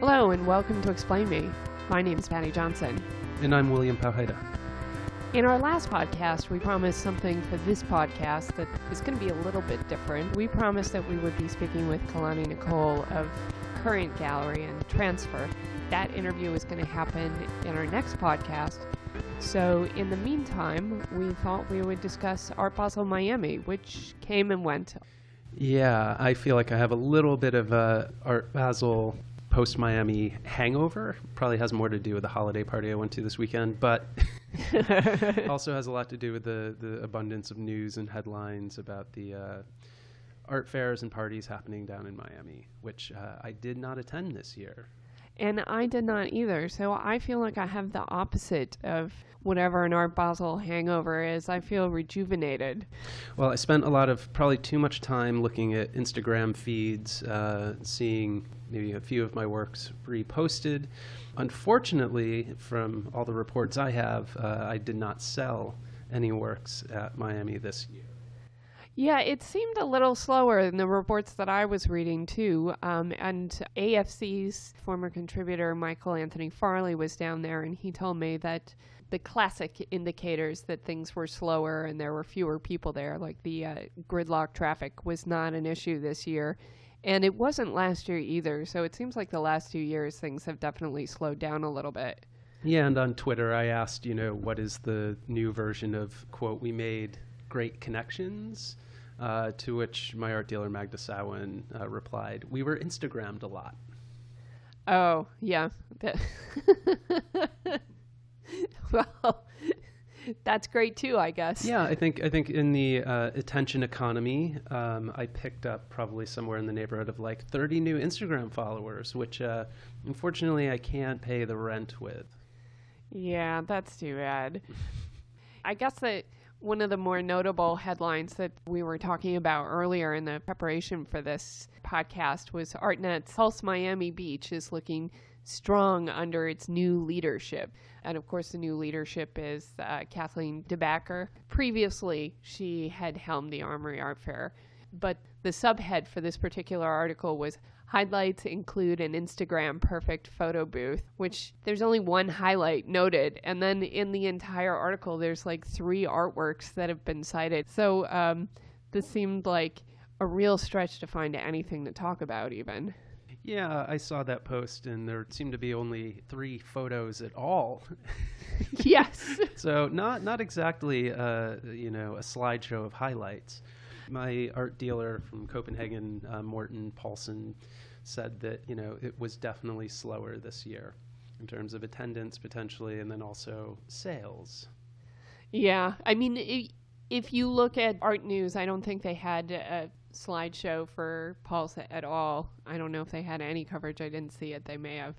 Hello and welcome to Explain Me. My name is Patty Johnson. And I'm William Powhida. In our last podcast, we promised something for this podcast that is going to be a little bit different. We promised that we would be speaking with Kelani Nichole of Current Gallery and Transfer. That interview is going to happen in our next podcast. So, in the meantime, we thought we would discuss Art Basel Miami, which came and went. Yeah, I feel like I have a little bit of a Art Basel post Miami hangover. Probably has more to do with the holiday party I went to this weekend, but also has a lot to do with the, the abundance of news and headlines about the uh, art fairs and parties happening down in Miami, which uh, I did not attend this year. And I did not either. So I feel like I have the opposite of whatever an Art Basel hangover is. I feel rejuvenated. Well, I spent a lot of probably too much time looking at Instagram feeds, uh, seeing maybe a few of my works reposted. Unfortunately, from all the reports I have, uh, I did not sell any works at Miami this year. Yeah, it seemed a little slower than the reports that I was reading too. Um, and AFC's former contributor Michael Anthony Farley was down there, and he told me that the classic indicators that things were slower and there were fewer people there, like the uh, gridlock traffic, was not an issue this year. And it wasn't last year either. So it seems like the last two years things have definitely slowed down a little bit. Yeah, and on Twitter I asked, you know, what is the new version of quote we made great connections? Uh, to which my art dealer Magda Sawon uh, replied, "We were Instagrammed a lot." Oh yeah, well, that's great too, I guess. Yeah, I think I think in the uh, attention economy, um, I picked up probably somewhere in the neighborhood of like 30 new Instagram followers, which uh, unfortunately I can't pay the rent with. Yeah, that's too bad. I guess that one of the more notable headlines that we were talking about earlier in the preparation for this podcast was ArtNet's Pulse Miami Beach is looking strong under its new leadership. And of course, the new leadership is uh, Katelijne De Backer. Previously, she had helmed the Armory Art Fair. But the subhead for this particular article was Highlights include an Instagram perfect photo booth, which there's only one highlight noted. And then in the entire article, there's like three artworks that have been cited. So um, this seemed like a real stretch to find anything to talk about, even. Yeah, I saw that post, and there seemed to be only three photos at all. yes. so not not exactly, uh, you know, a slideshow of highlights. My art dealer from Copenhagen, uh, Morten Paulson, said that you know it was definitely slower this year in terms of attendance potentially, and then also sales. Yeah, I mean, if you look at art news, I don't think they had a slideshow for Pulse at all. I don't know if they had any coverage. I didn't see it. They may have.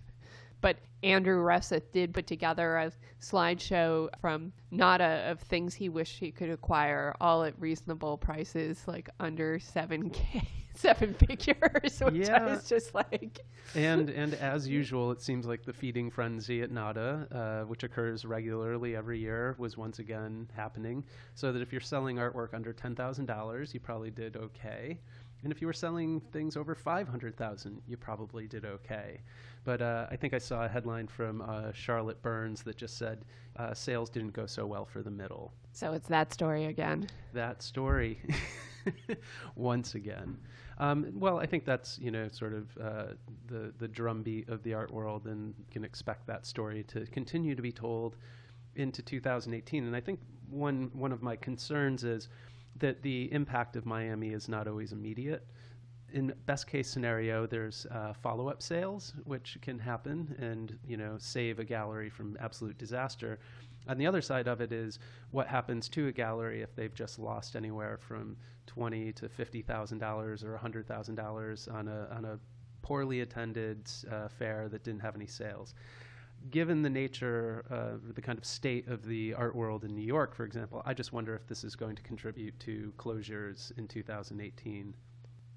But Andrew Russeth did put together a slideshow from Nada of things he wished he could acquire, all at reasonable prices, like under seven k, seven figures, which yeah. I was just like. and and as usual, it seems like the feeding frenzy at Nada, uh, which occurs regularly every year, was once again happening. So that if you're selling artwork under ten thousand dollars, you probably did okay. And if you were selling things over 500,000, you probably did okay. But uh, I think I saw a headline from uh, Charlotte Burns that just said uh, sales didn't go so well for the middle. So it's that story again. That story, once again. Um, well, I think that's you know sort of uh, the the drumbeat of the art world, and can expect that story to continue to be told into 2018. And I think one one of my concerns is that the impact of Miami is not always immediate. In best case scenario, there's uh, follow up sales, which can happen and you know save a gallery from absolute disaster. On the other side of it is what happens to a gallery if they've just lost anywhere from twenty to fifty thousand dollars or hundred thousand dollars on a on a poorly attended uh, fair that didn't have any sales given the nature, uh, the kind of state of the art world in New York, for example, I just wonder if this is going to contribute to closures in 2018.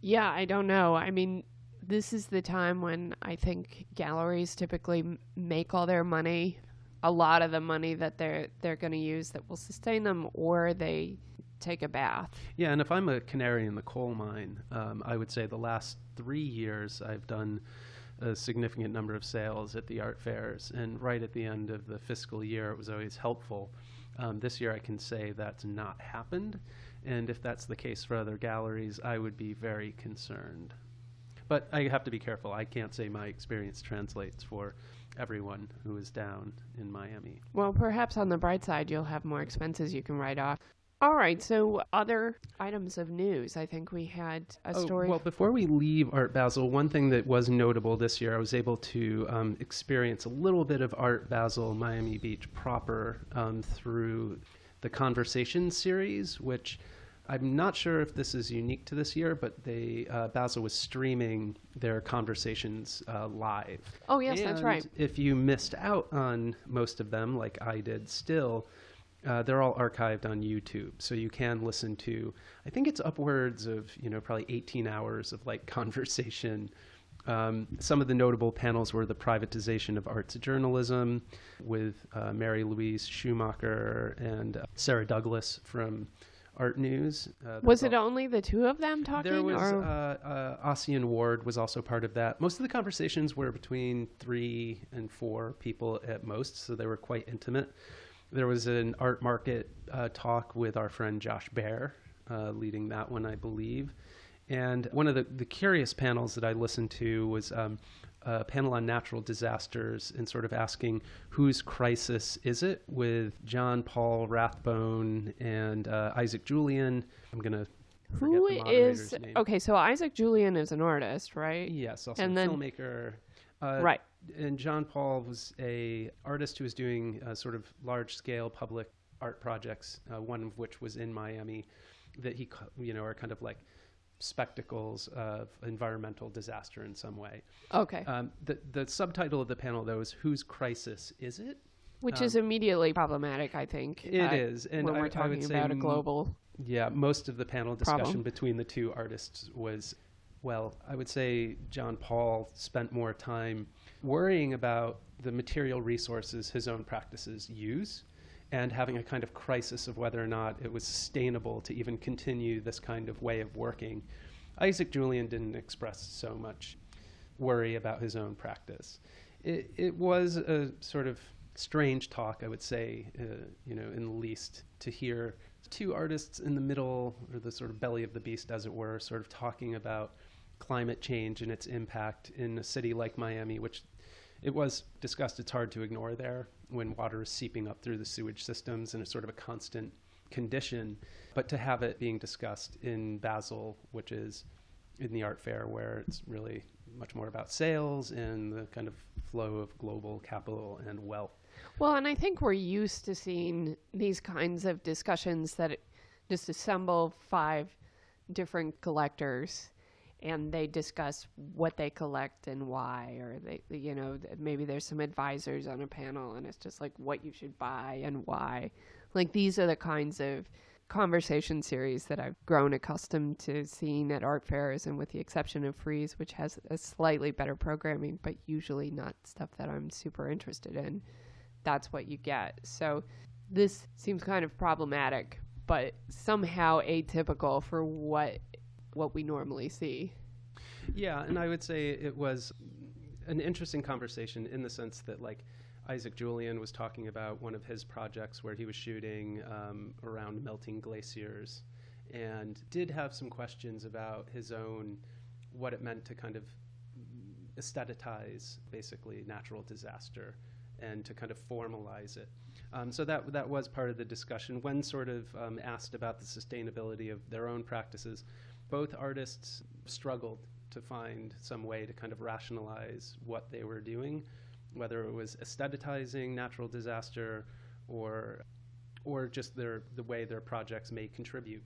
Yeah, I don't know. I mean, this is the time when I think galleries typically make all their money, a lot of the money that they're they're going to use that will sustain them, or they take a bath. Yeah, and if I'm a canary in the coal mine, um, I would say the last three years I've done a significant number of sales at the art fairs. And right at the end of the fiscal year, it was always helpful. Um, this year, I can say that's not happened. And if that's the case for other galleries, I would be very concerned. But I have to be careful. I can't say my experience translates for everyone who is down in Miami. Well, perhaps on the bright side, you'll have more expenses you can write off. All right, so other items of news. I think we had a Oh, story. well, before we leave Art Basel, one thing that was notable this year, I was able to um, experience a little bit of Art Basel Miami Beach proper um, through the Conversation series, which I'm not sure if this is unique to this year, but they uh, Basel was streaming their conversations uh, live. oh, yes, that's right. If you missed out on most of them, like I did still, uh, they're all archived on YouTube. So you can listen to, I think it's upwards of, you know, probably 18 hours of like conversation. Um, some of the notable panels were the privatization of arts journalism with uh, Mary Louise Schumacher and uh, Sarah Douglas from Art News. Uh, Was it all- only the two of them talking? there was or? uh, uh, Ossian Ward was also part of that. Most of the conversations were between three and four people at most, so they were quite intimate. There was an art market uh, talk with our friend Josh Baer, uh, leading that one, I believe. And one of the, the curious panels that I listened to was um, a panel on natural disasters and sort of asking whose crisis is it with John Paul Rathbone and uh, Isaac Julien. I'm going to Who is name. okay? So Isaac Julien is an artist, right? Yes, also And a then- filmmaker. Uh, Right. And John Paul was a artist who was doing uh, sort of large scale public art projects. Uh, one of which was in Miami, that he you know are kind of like spectacles of environmental disaster in some way. Okay, Um, the the subtitle of the panel though is "Whose crisis is it?" which um, is immediately problematic, I think. It uh, is, and when I- we're talking about a global. Yeah, most of the panel discussion Problem. between the two artists was, well, I would say John Paul spent more time worrying about the material resources his own practices use and having a kind of crisis of whether or not it was sustainable to even continue this kind of way of working. Isaac Julien didn't express so much worry about his own practice. It, it was a sort of strange talk, I would say, uh, you know, in the least, to hear two artists in the middle, or the sort of belly of the beast, as it were, sort of talking about climate change and its impact in a city like Miami, which it was discussed it's hard to ignore there when water is seeping up through the sewage systems and it's sort of a constant condition. But to have it being discussed in Basel, which is in the art fair where it's really much more about sales and the kind of flow of global capital and wealth. Well, and I think we're used to seeing these kinds of discussions that it- just assemble five different collectors and they discuss what they collect and why or they you know maybe there's some advisors on a panel and it's just like what you should buy and why like these are the kinds of conversation series that I've grown accustomed to seeing at art fairs and with the exception of Frieze which has a slightly better programming but usually not stuff that I'm super interested in that's what you get. So this seems kind of problematic, but somehow atypical for what what we normally see. Yeah, and I would say it was an interesting conversation in the sense that, like, Isaac Julien was talking about one of his projects where he was shooting um, around melting glaciers and did have some questions about his own what it meant to kind of aestheticize basically natural disaster and to kind of formalize it. Um, so that that was part of the discussion. When sort of um, asked about the sustainability of their own practices, both artists struggled to find some way to kind of rationalize what they were doing, whether it was aestheticizing natural disaster or or just their the way their projects may contribute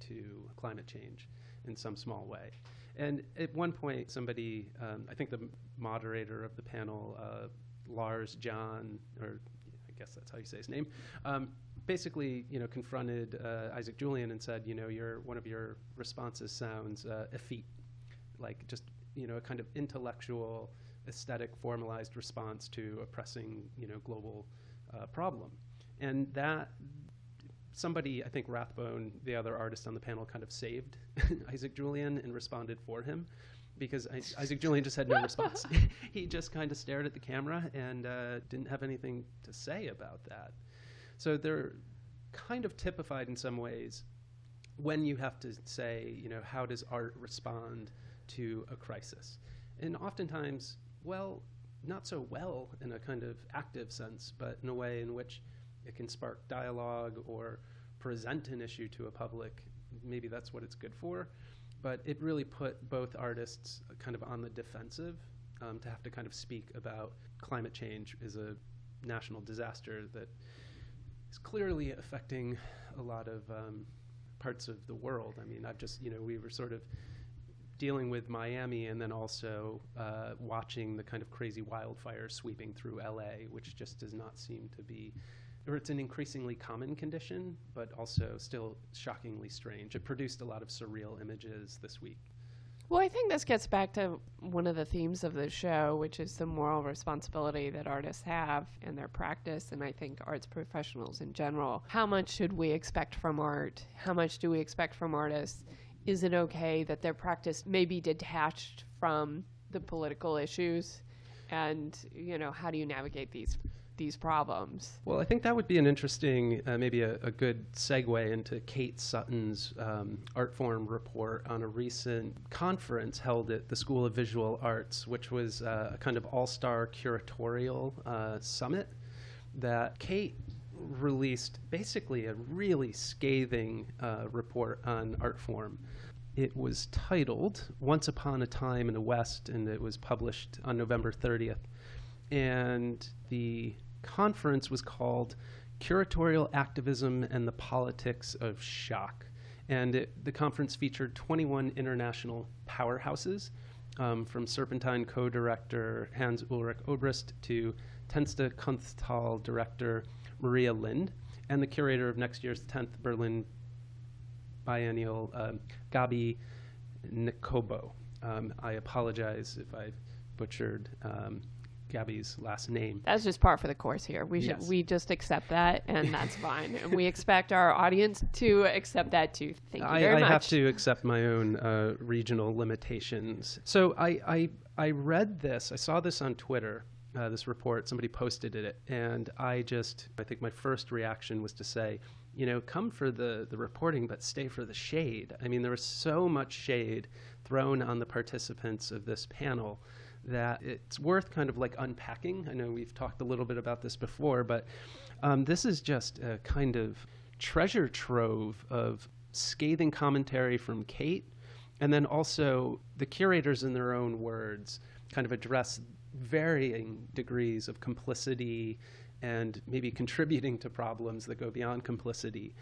to climate change in some small way. And at one point, somebody, um, I think the moderator of the panel, uh, Lars John, or I guess that's how you say his name, um, basically, you know, confronted uh, Isaac Julien and said, you know, your one of your responses sounds uh, effete, like just you know, a kind of intellectual, aesthetic, formalized response to a pressing, you know, global uh, problem, and that somebody, I think Rathbone, the other artist on the panel, kind of saved Isaac Julien and responded for him because I, Isaac Julien just had no response. he just kind of stared at the camera and uh, didn't have anything to say about that. So they're kind of typified in some ways when you have to say, you know, how does art respond to a crisis? And oftentimes, well, not so well in a kind of active sense, but in a way in which it can spark dialogue or present an issue to a public. Maybe that's what it's good for. But it really put both artists kind of on the defensive um, to have to kind of speak about climate change is a national disaster that is clearly affecting a lot of um, parts of the world. I mean, I've just, you know, we were sort of dealing with Miami and then also uh, watching the kind of crazy wildfires sweeping through LA, which just does not seem to be, or it's an increasingly common condition, but also still shockingly strange. It produced a lot of surreal images this week. Well, I think this gets back to one of the themes of the show, which is the moral responsibility that artists have in their practice, and I think arts professionals in general. How much should we expect from art? How much do we expect from artists? Is it okay that their practice may be detached from the political issues? And, you know, how do you navigate these these problems. Well, I think that would be an interesting, uh, maybe a, a, good segue into Kate Sutton's um, Artforum report on a recent conference held at the School of Visual Arts, which was uh, a kind of all star curatorial uh, summit that Kate released basically a really scathing uh, report on Artforum It was titled Once Upon a Time in the West, and it was published on November 30th. And the conference was called Curatorial Activism and the Politics of Shock. And it, the conference featured 21 international powerhouses, um, from Serpentine co director Hans Ulrich Obrist to Tensta Konsthall director Maria Lind, and the curator of next year's 10th Berlin Biennial, um, Gabi Ngcobo. Um, I apologize if I butchered um, Gabby's last name. That's just par for the course here. We should yes. we just accept that, and that's fine. And we expect our audience to accept that too. Thank you I, very I much. have to accept my own uh, regional limitations. So I, I I read this. I saw this on Twitter. Uh, this report, somebody posted it, and I just I think my first reaction was to say, you know, come for the the reporting, but stay for the shade. I mean, there was so much shade thrown on the participants of this panel that it's worth kind of like unpacking. I know we've talked a little bit about this before, but um, this is just a kind of treasure trove of scathing commentary from Kate, and then also the curators, in their own words, kind of address varying degrees of complicity and maybe contributing to problems that go beyond complicity.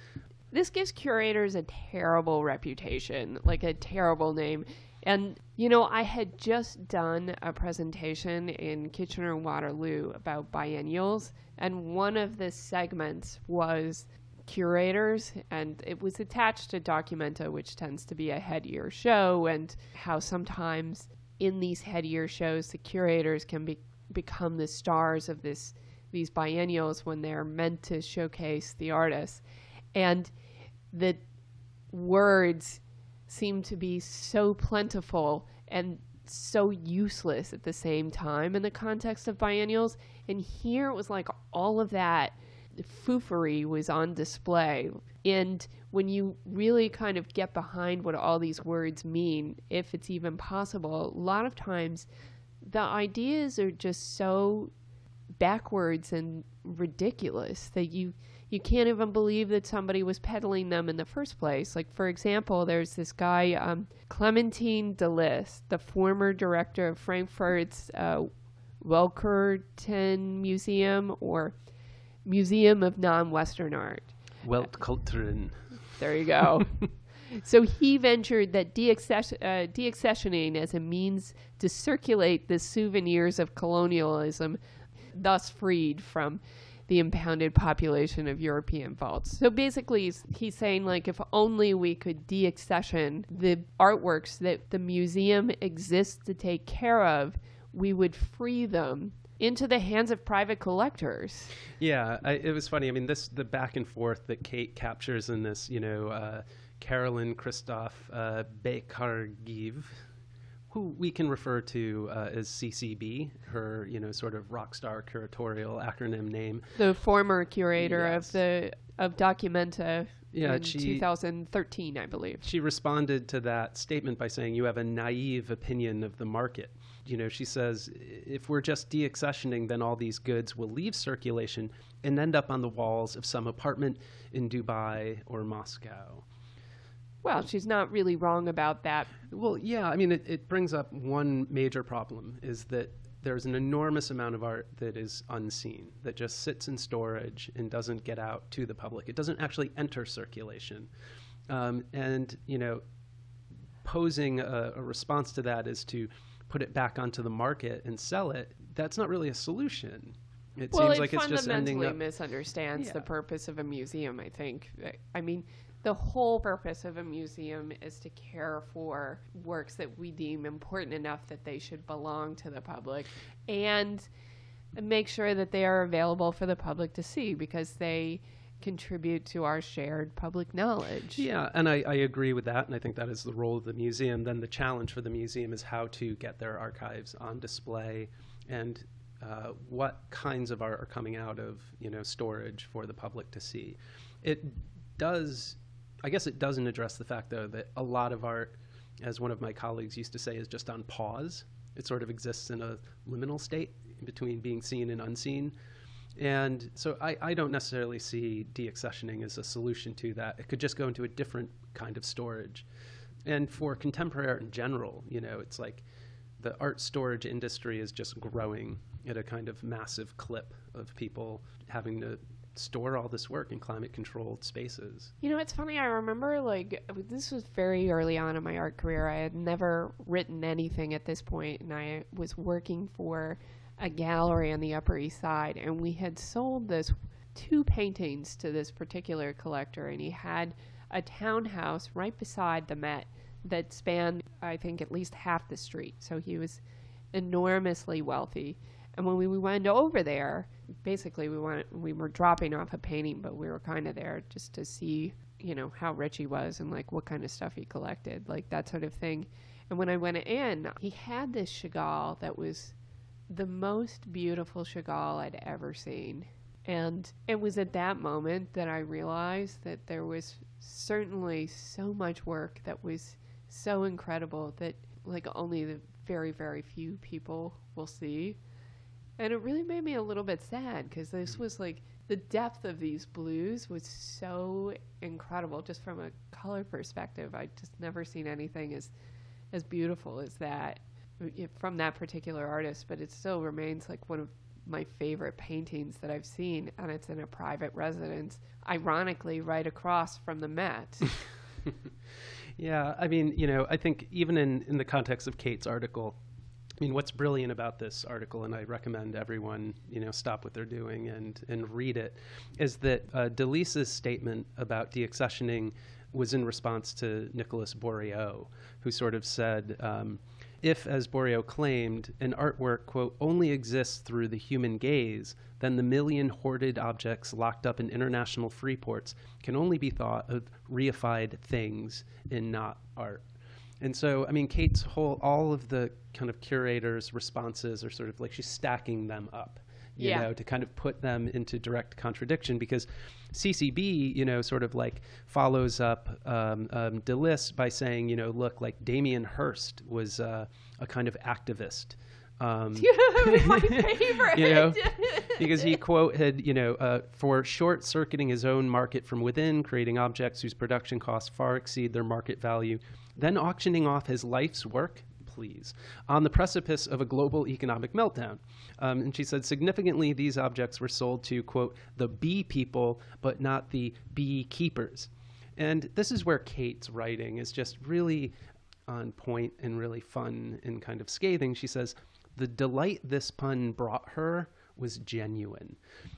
This gives curators a terrible reputation, like a terrible name. And, you know, I had just done a presentation in Kitchener Waterloo about biennials, and one of the segments was curators, and it was attached to Documenta, which tends to be a head year show, and how sometimes in these head year shows, the curators can be, become the stars of this these biennials when they're meant to showcase the artists. And the words seemed to be so plentiful and so useless at the same time in the context of biennials. And here it was like all of that foofery was on display. And when you really kind of get behind what all these words mean, if it's even possible, a lot of times the ideas are just so backwards and ridiculous that you you can't even believe that somebody was peddling them in the first place. Like, for example, there's this guy, um, Clementine Deliss, the former director of Frankfurt's uh, Museum or Museum of Non Western Art. Weltkulturen. There you go. so he ventured that uh, deaccessioning as a means to circulate the souvenirs of colonialism, thus freed from the impounded population of European vaults. So basically, he's, he's saying, like, if only we could deaccession the artworks that the museum exists to take care of, we would free them into the hands of private collectors. Yeah, I, it was funny. I mean, this the back and forth that Kate captures in this, you know, uh, Carolyn Christov uh, Bakargiev, who we can refer to uh, as CCB, her you know sort of rock star curatorial acronym name. The former curator Yes. of the of Documenta Yeah, in she- 2013, I believe. She responded to that statement by saying, You have a naive opinion of the market. You know, she says, If we're just deaccessioning, then all these goods will leave circulation and end up on the walls of some apartment in Dubai or Moscow. Well, she's not really wrong about that. Well, yeah, I mean, it, it brings up one major problem is that there's an enormous amount of art that is unseen, that just sits in storage and doesn't get out to the public. It doesn't actually enter circulation. Um, and, you know, posing a, a response to that is to put it back onto the market and sell it. That's not really a solution. It well, seems it like it's just ending fundamentally up. misunderstands the purpose of a museum. I think. I mean, the whole purpose of a museum is to care for works that we deem important enough that they should belong to the public, and make sure that they are available for the public to see because they contribute to our shared public knowledge. Yeah, and I, I agree with that, and I think that is the role of the museum. Then the challenge for the museum is how to get their archives on display and uh, what kinds of art are coming out of you know storage for the public to see. It does, I guess, it doesn't address the fact though that a lot of art, as one of my colleagues used to say, is just on pause. It sort of exists in a liminal state between being seen and unseen. And so I, I don't necessarily see deaccessioning as a solution to that. It could just go into a different kind of storage. And for contemporary art in general, you know, it's like the art storage industry is just growing at a kind of massive clip of people having to store all this work in climate controlled spaces. You know, it's funny. I remember like this was very early on in my art career. I had never written anything at this point, and I was working for a gallery on the Upper East Side, and we had sold this two paintings to this particular collector, and he had a townhouse right beside the Met that spanned, I think, at least half the street. So he was enormously wealthy. And when we went over there, basically we went we were dropping off a painting, but we were kind of there just to see, you know, how rich he was and like what kind of stuff he collected, like that sort of thing. And when I went in, he had this Chagall that was the most beautiful Chagall I'd ever seen. And it was at that moment that I realized that there was certainly so much work that was so incredible that like only the very very few people will see and it really made me a little bit sad because this was like the depth of these blues was so incredible just from a color perspective. I just never seen anything as as beautiful as that uh, from that particular artist but it still remains like one of my favorite paintings that i've seen and it's in a private residence ironically right across from the met. Yeah, I mean, you know, I think even in, in the context of Kate's article, I mean, what's brilliant about this article, and I recommend everyone, you know, stop what they're doing and, and read it, is that uh, Deliss's statement about deaccessioning was in response to Nicolas Bourriaud, who sort of said, um, if, as Boreau claimed, an artwork, quote, only exists through the human gaze, then the million hoarded objects locked up in international free ports can only be thought of reified things and not art. And so, I mean, Kate's whole, all of the kind of curators' responses are sort of like she's stacking them up, you Yeah. know, to kind of put them into direct contradiction because CCB, you know, sort of like follows up um, um, Deliss by saying, you know, look, like Damien Hirst was uh, a kind of activist. Um, my favorite you know, because he quote had you know uh, for short circuiting his own market from within, creating objects whose production costs far exceed their market value, then auctioning off his life's work. Please, on the precipice of a global economic meltdown. Um, and she said, significantly, these objects were sold to, quote, the bee people, but not the beekeepers. And this is where Kate's writing is just really on point and really fun and kind of scathing. She says, The delight this pun brought her was genuine.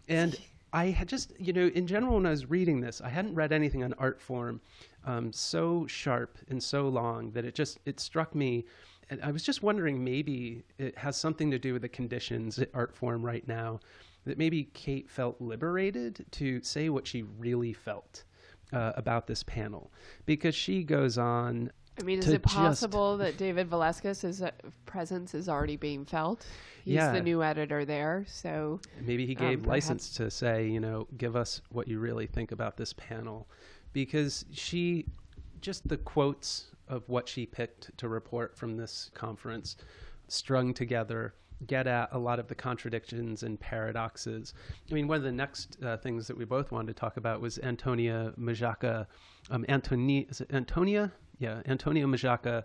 And I had just, you know, in general, when I was reading this, I hadn't read anything on Artforum um, so sharp and so long that it just, it struck me. And I was just wondering maybe it has something to do with the conditions at Artforum right now, that maybe Kate felt liberated to say what she really felt uh, about this panel because she goes on I mean, is it possible that David Velasco's uh, presence is already being felt? He's Yeah. the new editor there, so Maybe he Um, gave perhaps- license to say, you know, give us what you really think about this panel. Because she, just the quotes of what she picked to report from this conference, strung together, get at a lot of the contradictions and paradoxes. I mean, one of the next uh, things that we both wanted to talk about was Antonia Majaca. Um, Antoni- is it Antonia? Yeah, Antonio Majaca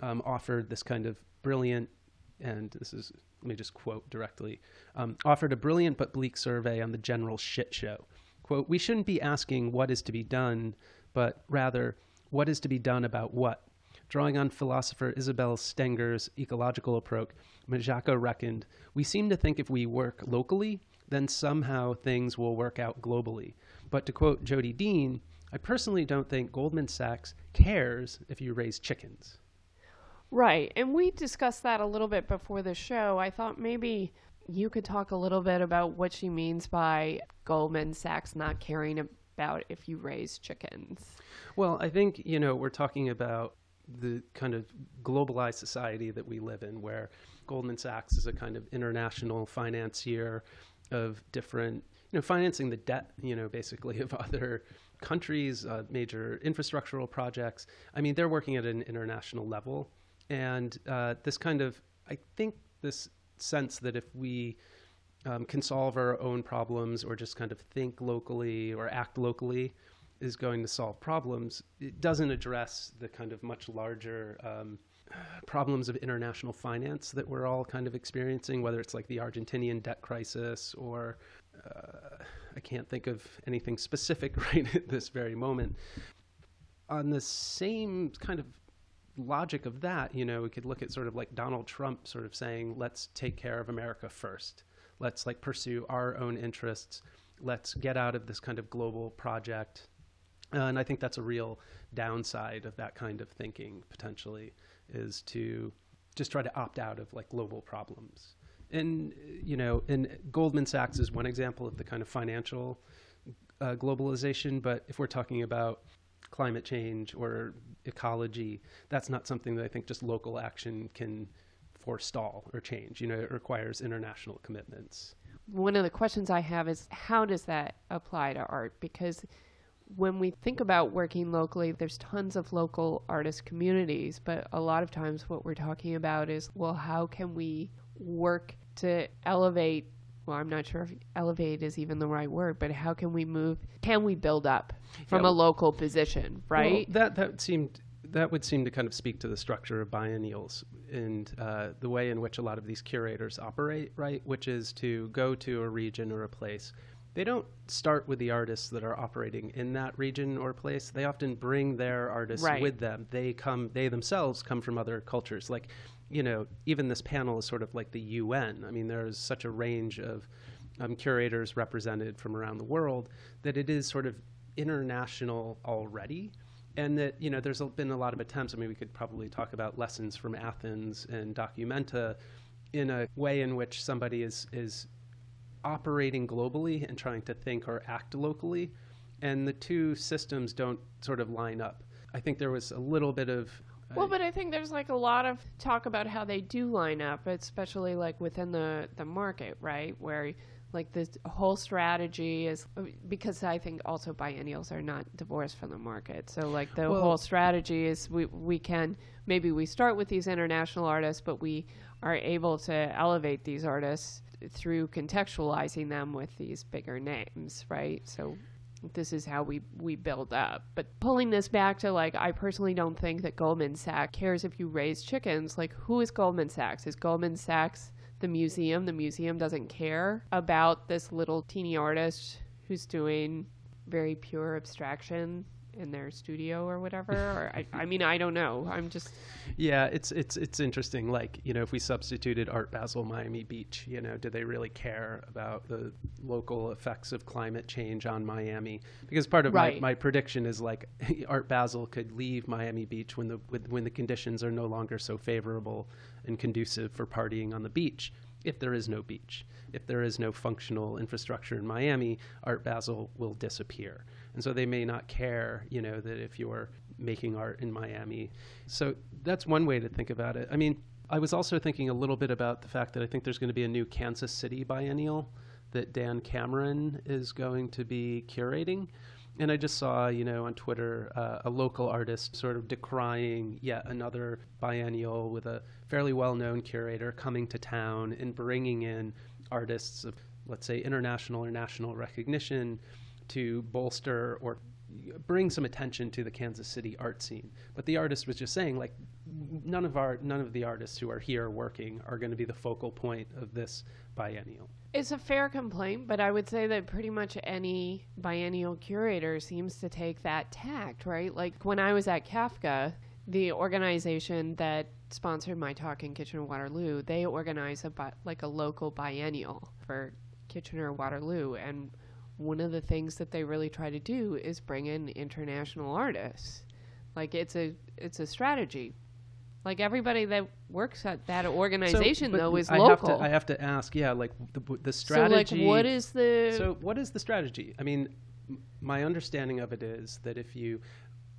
um, offered this kind of brilliant, and this is, let me just quote directly, um, offered a brilliant but bleak survey on the general shit show. Quote, we shouldn't be asking what is to be done, but rather, what is to be done about what? Drawing on philosopher Isabel Stenger's ecological approach, Majaca reckoned, we seem to think if we work locally, then somehow things will work out globally. But to quote Jodi Dean, I personally don't think Goldman Sachs cares if you raise chickens. right. And we discussed that a little bit before the show. I thought maybe you could talk a little bit about what she means by Goldman Sachs not caring about if you raise chickens. Well, I think, you know, we're talking about the kind of globalized society that we live in where Goldman Sachs is a kind of international financier of different, you know, financing the debt, you know, basically of other countries, uh, major infrastructural projects. I mean, they're working at an international level. And uh, this kind of, I think, this sense that if we um, can solve our own problems or just kind of think locally or act locally is going to solve problems. It doesn't address the kind of much larger um, problems of international finance that we're all kind of experiencing, whether it's like the Argentinian debt crisis or uh, I can't think of anything specific right at this very moment. On the same kind of logic of that, you know, we could look at sort of like Donald Trump sort of saying, let's take care of America first. Let's like pursue our own interests. Let's get out of this kind of global project. Uh, and I think that's a real downside of that kind of thinking potentially is to just try to opt out of like global problems. And, you know, and Goldman Sachs is one example of the kind of financial uh, globalization. But if we're talking about climate change or ecology, that's not something that I think just local action can forestall or change. You know, it requires international commitments. One of the questions I have is how does that apply to art? Because when we think about working locally, there's tons of local artist communities, but a lot of times what we're talking about is well, how can we work to elevate? Well, I'm not sure if elevate is even the right word, but how can we move? Can we build up from Yeah. a local position, right? Well, that that seemed that would seem to kind of speak to the structure of biennials and uh, the way in which a lot of these curators operate, right? Which is to go to a region or a place. They don't start with the artists that are operating in that region or place. They often bring their artists Right. with them. They come. They themselves come from other cultures. Like, you know, even this panel is sort of like the UN. I mean, there is such a range of um, curators represented from around the world that it is sort of international already and that you know there's been a lot of attempts i mean we could probably talk about lessons from athens and documenta in a way in which somebody is is operating globally and trying to think or act locally and the two systems don't sort of line up i think there was a little bit of uh, Well, but I think there's like a lot of talk about how they do line up, especially like within the the market, right? Where like the whole strategy is uh, because I think also biennials are not divorced from the market. So like the Well- whole strategy is we we can maybe we start with these international artists, but we are able to elevate these artists through contextualizing them with these bigger names, right? So this is how we we build up. But pulling this back to like I personally don't think that Goldman Sachs cares if you raise chickens. Like who is Goldman Sachs? Is Goldman Sachs the museum? The museum doesn't care about this little teeny artist who's doing very pure abstraction in their studio or whatever. or I, I mean I don't know. I'm just yeah it's it's it's interesting like you know if we substituted art basel miami beach you know do they really care about the local effects of climate change on miami because part of Right. my, my prediction is like art basel could leave miami beach when the when the conditions are no longer so favorable and conducive for partying on the beach if there is no beach if there is no functional infrastructure in miami art basel will disappear and so they may not care you know that if you're making art in Miami. So that's one way to think about it. I mean, I was also thinking a little bit about the fact that I think there's going to be a new Kansas City biennial that Dan Cameron is going to be curating. And I just saw, you know, on Twitter uh, a local artist sort of decrying yet another biennial with a fairly well-known curator coming to town and bringing in artists of, let's say, international or national recognition to bolster or bring some attention to the Kansas City art scene. But the artist was just saying, like, none of our none of the artists who are here working are going to be the focal point of this biennial. It's a fair complaint, but I would say that pretty much any biennial curator seems to take that tact, right? Like when I was at CAFKA, the organization that sponsored my talk in Kitchener Waterloo, they organize a bi- like a local biennial for Kitchener Waterloo and one of the things that they really try to do is bring in international artists. Like it's a it's a strategy. Like everybody that works at that organization so, though is I local. Have to, I have to ask, yeah, like the, the strategy. So like what is the So what is the strategy? I mean, m- my understanding of it is that if you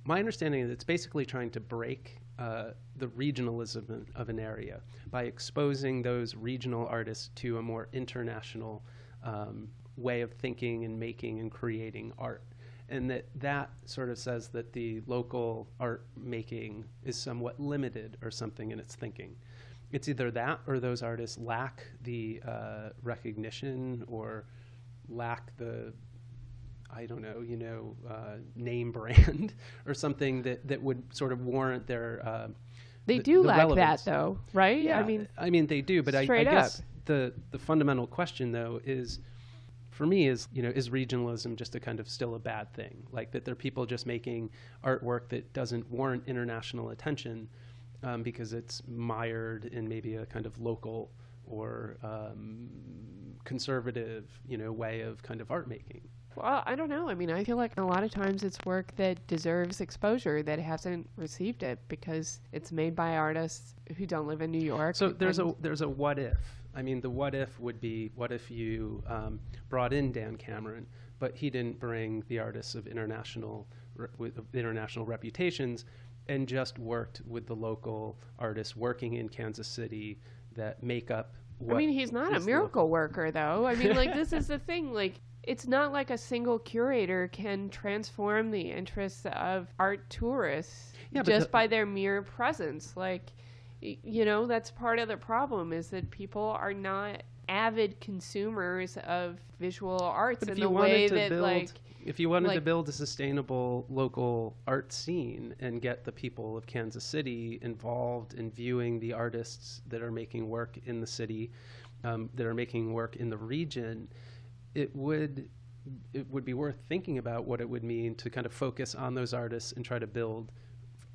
my understanding is it's basically trying to break uh, the regionalism of an area by exposing those regional artists to a more international um, way of thinking and making and creating art and that that sort of says that the local art making is somewhat limited or something in its thinking it's either that or those artists lack the uh, recognition or lack the I don't know, you know, uh, name brand or something that, that would sort of warrant their. Uh, they the- do the lack relevance. that though, right? Yeah, I mean, I mean they do, but I, I guess the the fundamental question though is, for me, is you know, is regionalism just a kind of still a bad thing? Like that there are people just making artwork that doesn't warrant international attention um, because it's mired in maybe a kind of local or um, conservative, you know, way of kind of art making. well, I don't know. I mean, I feel like a lot of times it's work that deserves exposure that hasn't received it because it's made by artists who don't live in New York. So there's a there's a what if. I mean, the what if would be what if you um, brought in Dan Cameron, but he didn't bring the artists of international re- with international reputations, and just worked with the local artists working in Kansas City that make up. What I mean, he's not a miracle local- worker, though. I mean, like, this is the thing. Like, it's not like a single curator can transform the interests of art tourists Yeah, just the- by their mere presence. Like, you know, that's part of the problem is that people are not avid consumers of visual arts But in the way that, build, like, if you wanted to build a sustainable local art scene and get the people of Kansas City involved in viewing the artists that are making work in the city, um, that are making work in the region, it would it would be worth thinking about what it would mean to kind of focus on those artists and try to build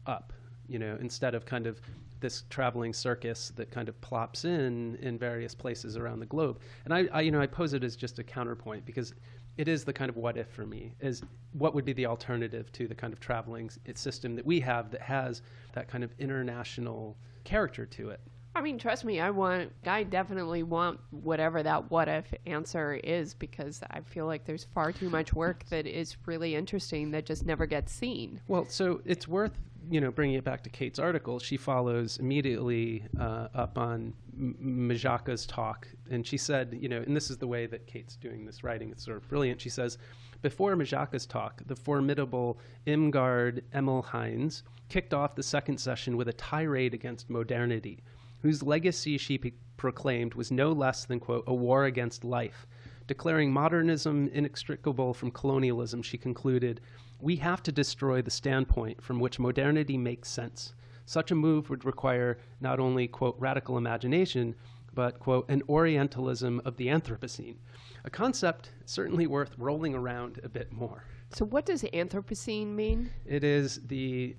up, you know, instead of kind of this traveling circus that kind of plops in in various places around the globe. And I, I, you know, I pose it as just a counterpoint because it is the kind of what if for me is what would be the alternative to the kind of traveling system that we have that has that kind of international character to it. I mean, trust me, I want, I definitely want whatever that what if answer is because I feel like there's far too much work that is really interesting that just never gets seen. Well, so it's worth you know bringing it back to Kate's article. She follows immediately uh, up on Majaca's talk, and she said, you know, and this is the way that Kate's doing this writing. It's sort of brilliant. She says, before Majaca's talk, the formidable Imgard Emil Heinz kicked off the second session with a tirade against modernity, whose legacy she proclaimed was no less than quote a war against life. Declaring modernism inextricable from colonialism, she concluded, We have to destroy the standpoint from which modernity makes sense. Such a move would require not only, quote, radical imagination, but, quote, an Orientalism of the Anthropocene, a concept certainly worth rolling around a bit more. So, what does Anthropocene mean? It is the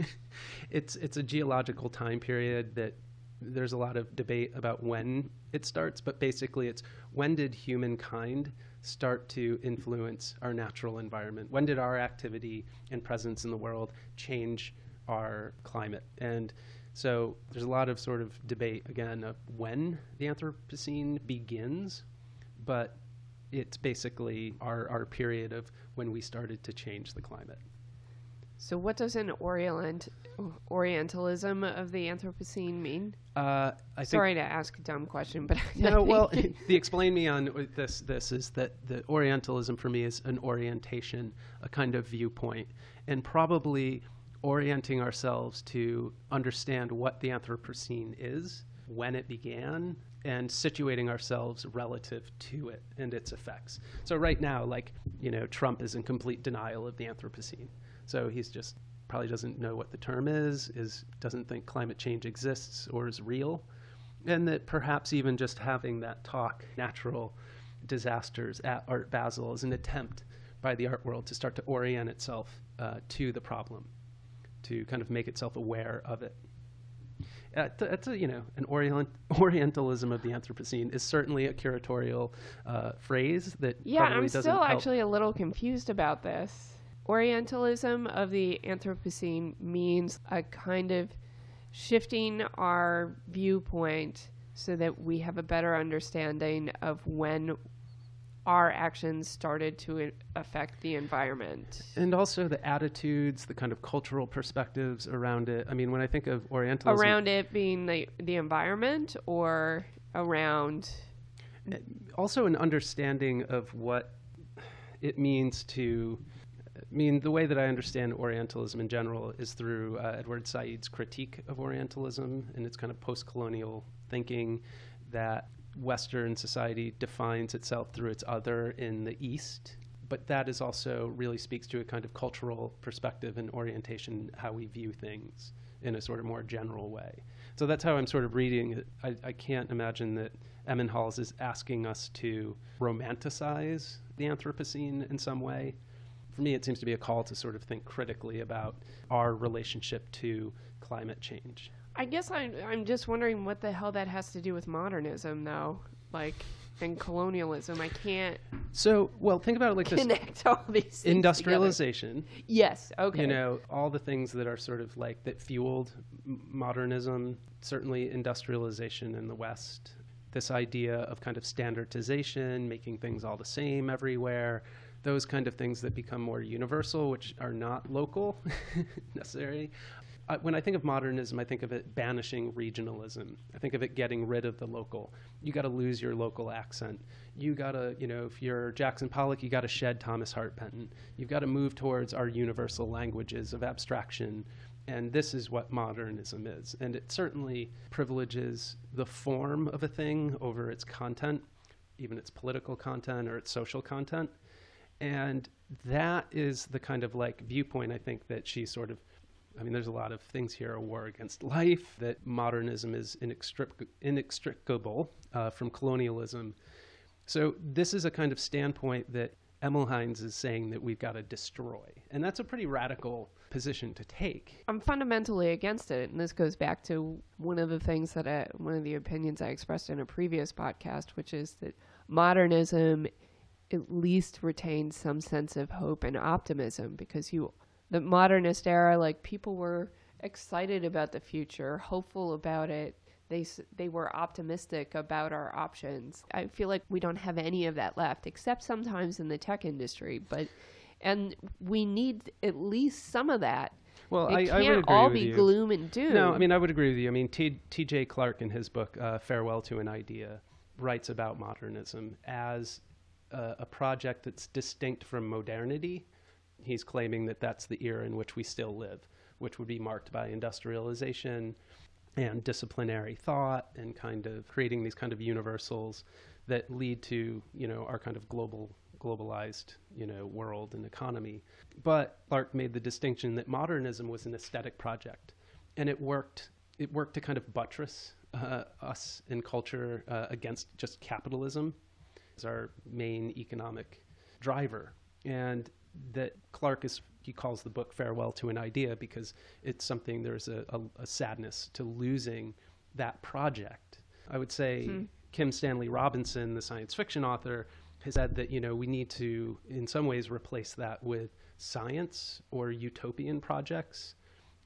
it's it's a geological time period that there's a lot of debate about when it starts, but basically it's when did humankind start to influence our natural environment? When did our activity and presence in the world change our climate? And so there's a lot of sort of debate again of when the Anthropocene begins, but it's basically our, our period of when we started to change the climate. So, what does an Orient Orientalism of the Anthropocene mean? Uh, I Sorry to ask a dumb question, but no. Well, the explain me on this. This is that the Orientalism for me is an orientation, a kind of viewpoint, and probably orienting ourselves to understand what the Anthropocene is, when it began, and situating ourselves relative to it and its effects. So right now, like you know, Trump is in complete denial of the Anthropocene. So he's just probably doesn't know what the term is, is doesn't think climate change exists or is real, and that perhaps even just having that talk, natural disasters at Art Basel, is an attempt by the art world to start to orient itself uh, to the problem, to kind of make itself aware of it. That's uh, a, you know an orient, Orientalism of the Anthropocene is certainly a curatorial uh, phrase that yeah. I'm still help. actually a little confused about this. Orientalism of the Anthropocene means a kind of shifting our viewpoint so that we have a better understanding of when our actions started to affect the environment. And also the attitudes, the kind of cultural perspectives around it. I mean, when I think of Orientalism. Around it being the, the environment or around. Eh, also, an understanding of what it means to I mean, the way that I understand Orientalism in general is through uh, Edward Said's critique of Orientalism and its kind of post colonial thinking that Western society defines itself through its other in the East. But that is also really speaks to a kind of cultural perspective and orientation, how we view things in a sort of more general way. So that's how I'm sort of reading it. I, I can't imagine that Emmelhainz is asking us to romanticize the Anthropocene in some way for me, it seems to be a call to sort of think critically about our relationship to climate change. I guess I'm, I'm just wondering what the hell that has to do with modernism, though. Like, and colonialism. I can't. So, well, think about it like connect this: all these industrialization. Together. Yes. Okay. You know, all the things that are sort of like that fueled modernism. Certainly, industrialization in the West. This idea of kind of standardization, making things all the same everywhere those kind of things that become more universal, which are not local necessarily. Uh, when I think of modernism, I think of it banishing regionalism. I think of it getting rid of the local. You got to lose your local accent. You got to, you know, if you're Jackson Pollock, you got to shed Thomas Hart Benton. You've got to move towards our universal languages of abstraction. And this is what modernism is. And it certainly privileges the form of a thing over its content, even its political content or its social content. And that is the kind of like viewpoint I think that she sort of I mean, there's a lot of things here a war against life, that modernism is inextric- inextricable uh, from colonialism. So, this is a kind of standpoint that Emmelhainz is saying that we've got to destroy. And that's a pretty radical position to take. I'm fundamentally against it. And this goes back to one of the things that I, one of the opinions I expressed in a previous podcast, which is that modernism at least retain some sense of hope and optimism because you the modernist era like people were excited about the future hopeful about it they they were optimistic about our options i feel like we don't have any of that left except sometimes in the tech industry but and we need at least some of that well, it I, can't I all be you. gloom and doom. No, I mean I would agree with you. I mean T.J. Clark in his book uh, "Farewell to an Idea" writes about modernism as a, a project that's distinct from modernity. He's claiming that that's the era in which we still live, which would be marked by industrialization and disciplinary thought and kind of creating these kind of universals that lead to you know our kind of global globalized you know world and economy but clark made the distinction that modernism was an aesthetic project and it worked it worked to kind of buttress uh, us in culture uh, against just capitalism is our main economic driver. And that Clark is, he calls the book Farewell to an Idea because it's something, there's a, a, a sadness to losing that project. I would say hmm. Kim Stanley Robinson, the science fiction author, has said that, you know, we need to, in some ways, replace that with science or utopian projects.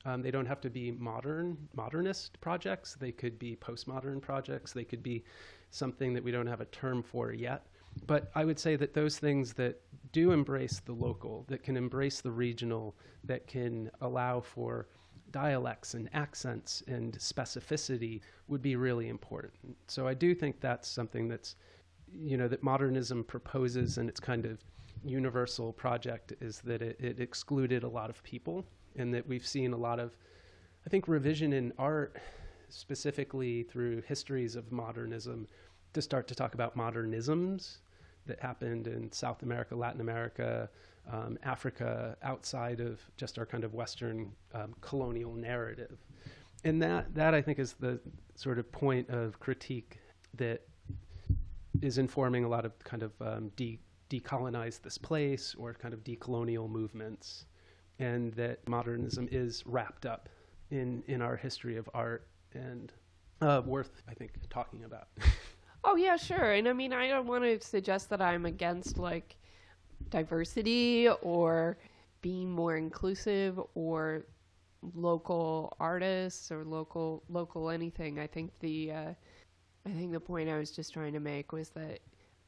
Um, they don't have to be modern, modernist projects. They could be postmodern projects. They could be something that we don't have a term for yet, But I would say that those things that do embrace the local, that can embrace the regional, that can allow for dialects and accents and specificity would be really important. So I do think that's something that's, you know, that modernism proposes and its kind of universal project is that it, it excluded a lot of people and that we've seen a lot of, I think, revision in art, specifically through histories of modernism, to start to talk about modernisms that happened in South America, Latin America, um, Africa, outside of just our kind of Western um, colonial narrative. And that, that, I think, is the sort of point of critique that is informing a lot of kind of um, de- decolonize this place or kind of decolonial movements, and that modernism is wrapped up in, in our history of art and uh, worth, I think, talking about. Oh yeah, sure. And I mean, I don't want to suggest that I'm against like diversity or being more inclusive or local artists or local local anything. I think the uh, I think the point I was just trying to make was that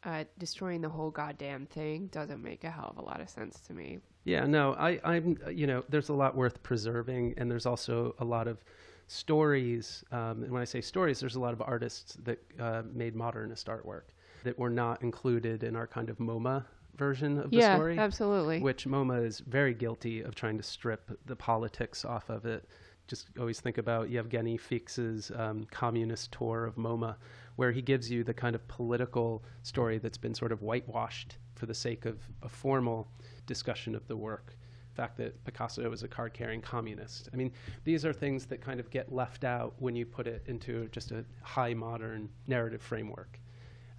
uh, destroying the whole goddamn thing doesn't make a hell of a lot of sense to me. Yeah, no, I, I'm, you know, there's a lot worth preserving, and there's also a lot of stories. Um, and when I say stories, there's a lot of artists that uh, made modernist artwork that were not included in our kind of MoMA version of the yeah, story. absolutely. Which MoMA is very guilty of trying to strip the politics off of it. Just always think about Yevgeniy Fiks's um, communist tour of MoMA, where he gives you the kind of political story that's been sort of whitewashed for the sake of a formal discussion of the work The fact that Picasso was a card carrying communist. I mean, these are things that kind of get left out when you put it into just a high modern narrative framework.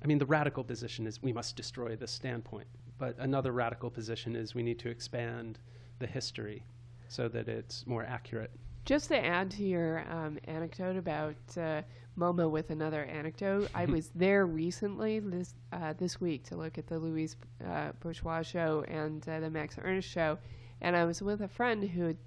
I mean, the radical position is we must destroy this standpoint, but another radical position is we need to expand the history so that it's more accurate. Just to add to your um, anecdote about uh, MoMA with another anecdote, I was there recently this uh, this week to look at the Louise uh, Bourgeois show and uh, the Max Ernst show, and I was with a friend who had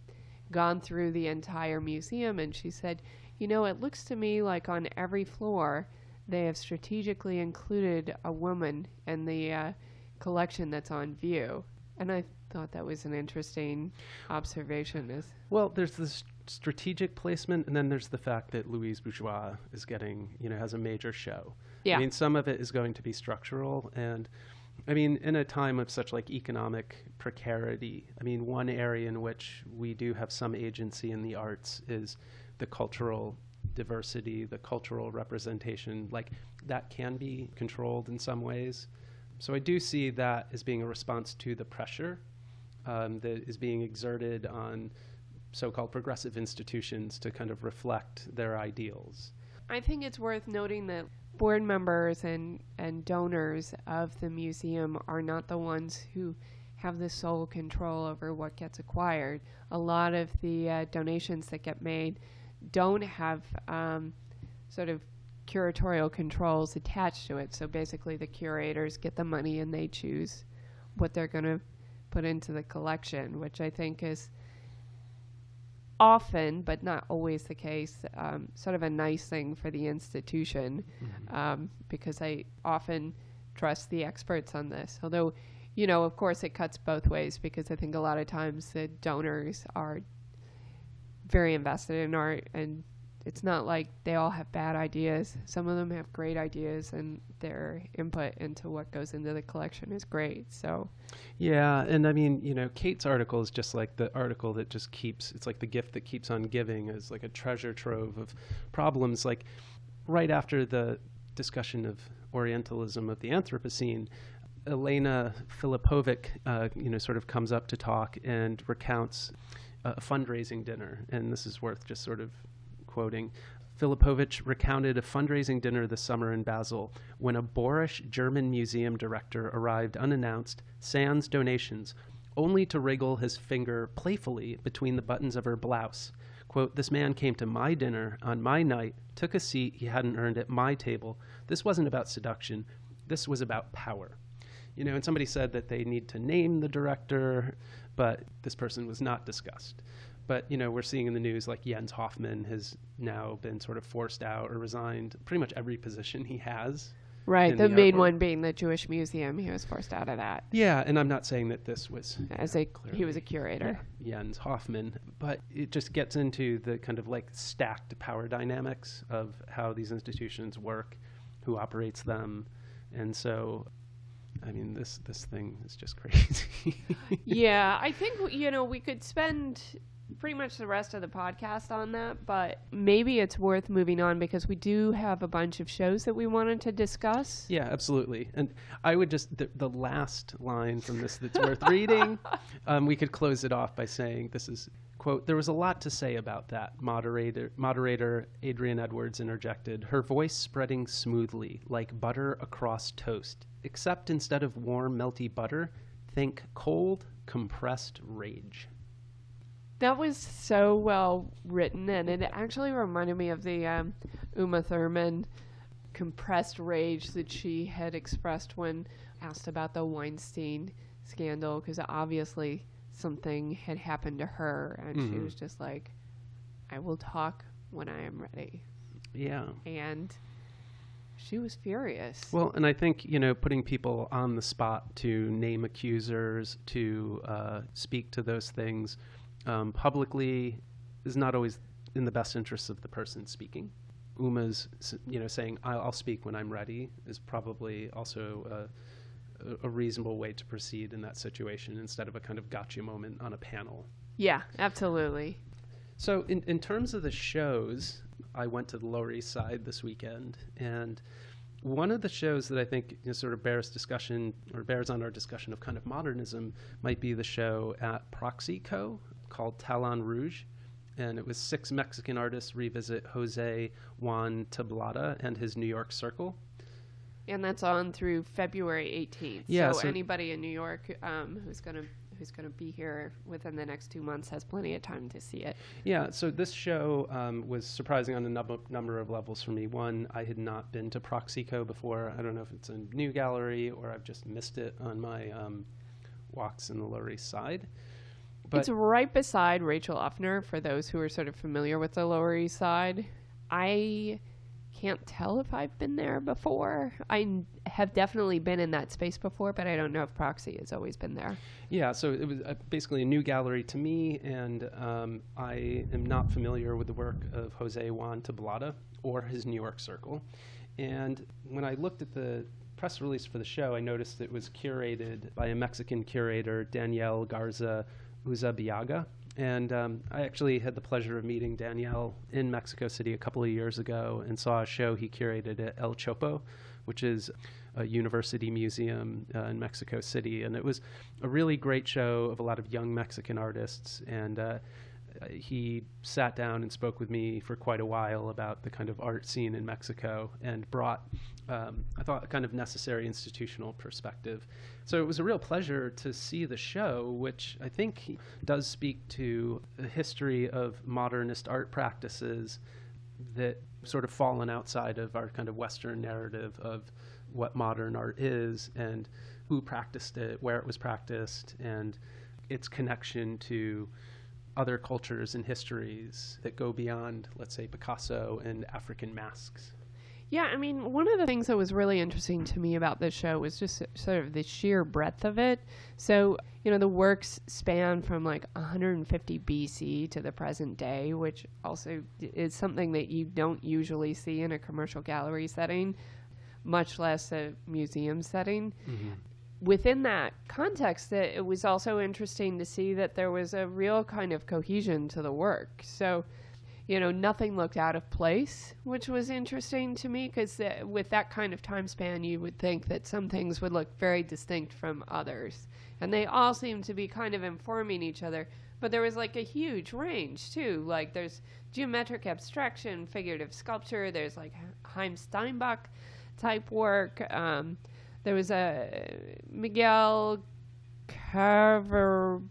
gone through the entire museum, and she said, You know, it looks to me like on every floor they have strategically included a woman in the uh, collection that's on view. And I thought that was an interesting observation. Is well, there's this strategic placement, and then there's the fact that Louise Bourgeois is getting, you know, has a major show. Yeah. I mean, some of it is going to be structural, and I mean, in a time of such like economic precarity, I mean, one area in which we do have some agency in the arts is the cultural diversity, the cultural representation. Like that can be controlled in some ways. So I do see that as being a response to the pressure um, that is being exerted on so-called progressive institutions to kind of reflect their ideals. I think it's worth noting that board members and, and donors of the museum are not the ones who have the sole control over what gets acquired. A lot of the uh, donations that get made don't have um, sort of curatorial controls attached to it. So basically, the curators get the money and they choose what they're going to put into the collection, which I think is often, but not always the case, um, sort of a nice thing for the institution mm-hmm. um, because I often trust the experts on this. Although, you know, of course, it cuts both ways because I think a lot of times the donors are very invested in art and it's not like they all have bad ideas. Some of them have great ideas, and their input into what goes into the collection is great. So, yeah, and I mean, you know, Kate's article is just like the article that just keeps. It's like the gift that keeps on giving, is like a treasure trove of problems. Like right after the discussion of Orientalism of the Anthropocene, Elena Filipovic, uh, you know, sort of comes up to talk and recounts a fundraising dinner, and this is worth just sort of quoting, Filipovic recounted a fundraising dinner this summer in Basel when a boorish German museum director arrived unannounced, sans donations, only to wriggle his finger playfully between the buttons of her blouse. Quote, this man came to my dinner on my night, took a seat he hadn't earned at my table. This wasn't about seduction. This was about power. You know, and somebody said that they need to name the director, but this person was not discussed. But you know, we're seeing in the news like Jens Hoffmann has now been sort of forced out or resigned pretty much every position he has. Right, the the main artwork. one being the Jewish Museum. He was forced out of that Yeah, and I'm not saying that this was as a he was a curator. Jens Hoffmann, but it just gets into the kind of like stacked power dynamics of how these institutions work, who operates them, and so, I mean, this this thing is just crazy. yeah, I think you know we could spend pretty much the rest of the podcast on that, but maybe it's worth moving on because we do have a bunch of shows that we wanted to discuss. Yeah, absolutely. And I would just the, the last line from this that's worth reading. Um, we could close it off by saying this is quote. There was a lot to say about that. Moderator moderator Adrian Edwards interjected, her voice spreading smoothly like butter across toast, except instead of warm melty butter, think cold compressed rage. That was so well written, and it actually reminded me of the um, Uma Thurman compressed rage that she had expressed when asked about the Weinstein scandal, because obviously something had happened to her, and she Mhm. was just like, "I will talk when I am ready," Yeah. and she was furious. Well, and I think you know putting people on the spot to name accusers, to uh, speak to those things um, publicly, is not always in the best interests of the person speaking. Uma's, you know, saying "I'll, I'll speak when I'm ready" is probably also a, a- reasonable way to proceed in that situation instead of a kind of gotcha moment on a panel. yeah, absolutely. So, in, in terms of the shows, I went to the Lower East Side this weekend, and one of the shows that I think you know, sort of bears discussion or bears on our discussion of kind of modernism might be the show at Proxy Co. called Talon Rouge. And it was six Mexican artists revisit Jose Juan Tablada and his New York Circle. And that's on through February 18th. Yeah, So, so- anybody in New York um, who's gonna who's gonna be here within the next two months has plenty of time to see it. Yeah, so this show um, was surprising on a num- number of levels for me. One, I had not been to Proxyco before. I don't know if it's a new gallery or I've just missed it on my um, walks in the Lower East Side. But it's right beside Rachel Uffner. For those who are sort of familiar with the Lower East Side, I can't tell if I've been there before. I n- have definitely been in that space before, but I don't know if Proxy has always been there. yeah, so it was uh, basically a new gallery to me, and um, I am not familiar with the work of Jose Juan Tablada or his New York Circle. And when I looked at the press release for the show, I noticed it was curated by a Mexican curator, Daniel Garza Usabiaga. And um, I actually had the pleasure of meeting Daniel in Mexico City a couple of years ago and saw a show he curated at El Chopo, which is a university museum uh, in Mexico City. And it was a really great show of a lot of young Mexican artists. And uh, he sat down and spoke with me for quite a while about the kind of art scene in Mexico and brought, um, I thought, a kind of necessary institutional perspective. So it was a real pleasure to see the show, which I think does speak to the history of modernist art practices that sort of fallen outside of our kind of Western narrative of what modern art is and who practiced it, where it was practiced, and its connection to other cultures and histories that go beyond, let's say, Picasso and African masks. Yeah, I mean, one of the things that was really interesting to me about this show was just sort of the sheer breadth of it. So, you know, the works span from like 150 BC to the present day, which also is something that you don't usually see in a commercial gallery setting, much less a museum setting. Mm-hmm. Within that context, that it was also interesting to see that there was a real kind of cohesion to the work. So, you know, nothing looked out of place, which was interesting to me because uh, with that kind of time span, you would think that some things would look very distinct from others. And they all seemed to be kind of informing each other. But there was like a huge range too. Like there's geometric abstraction, figurative sculpture, there's like Haim Steinbach type work. Um, there was a Miguel Carver.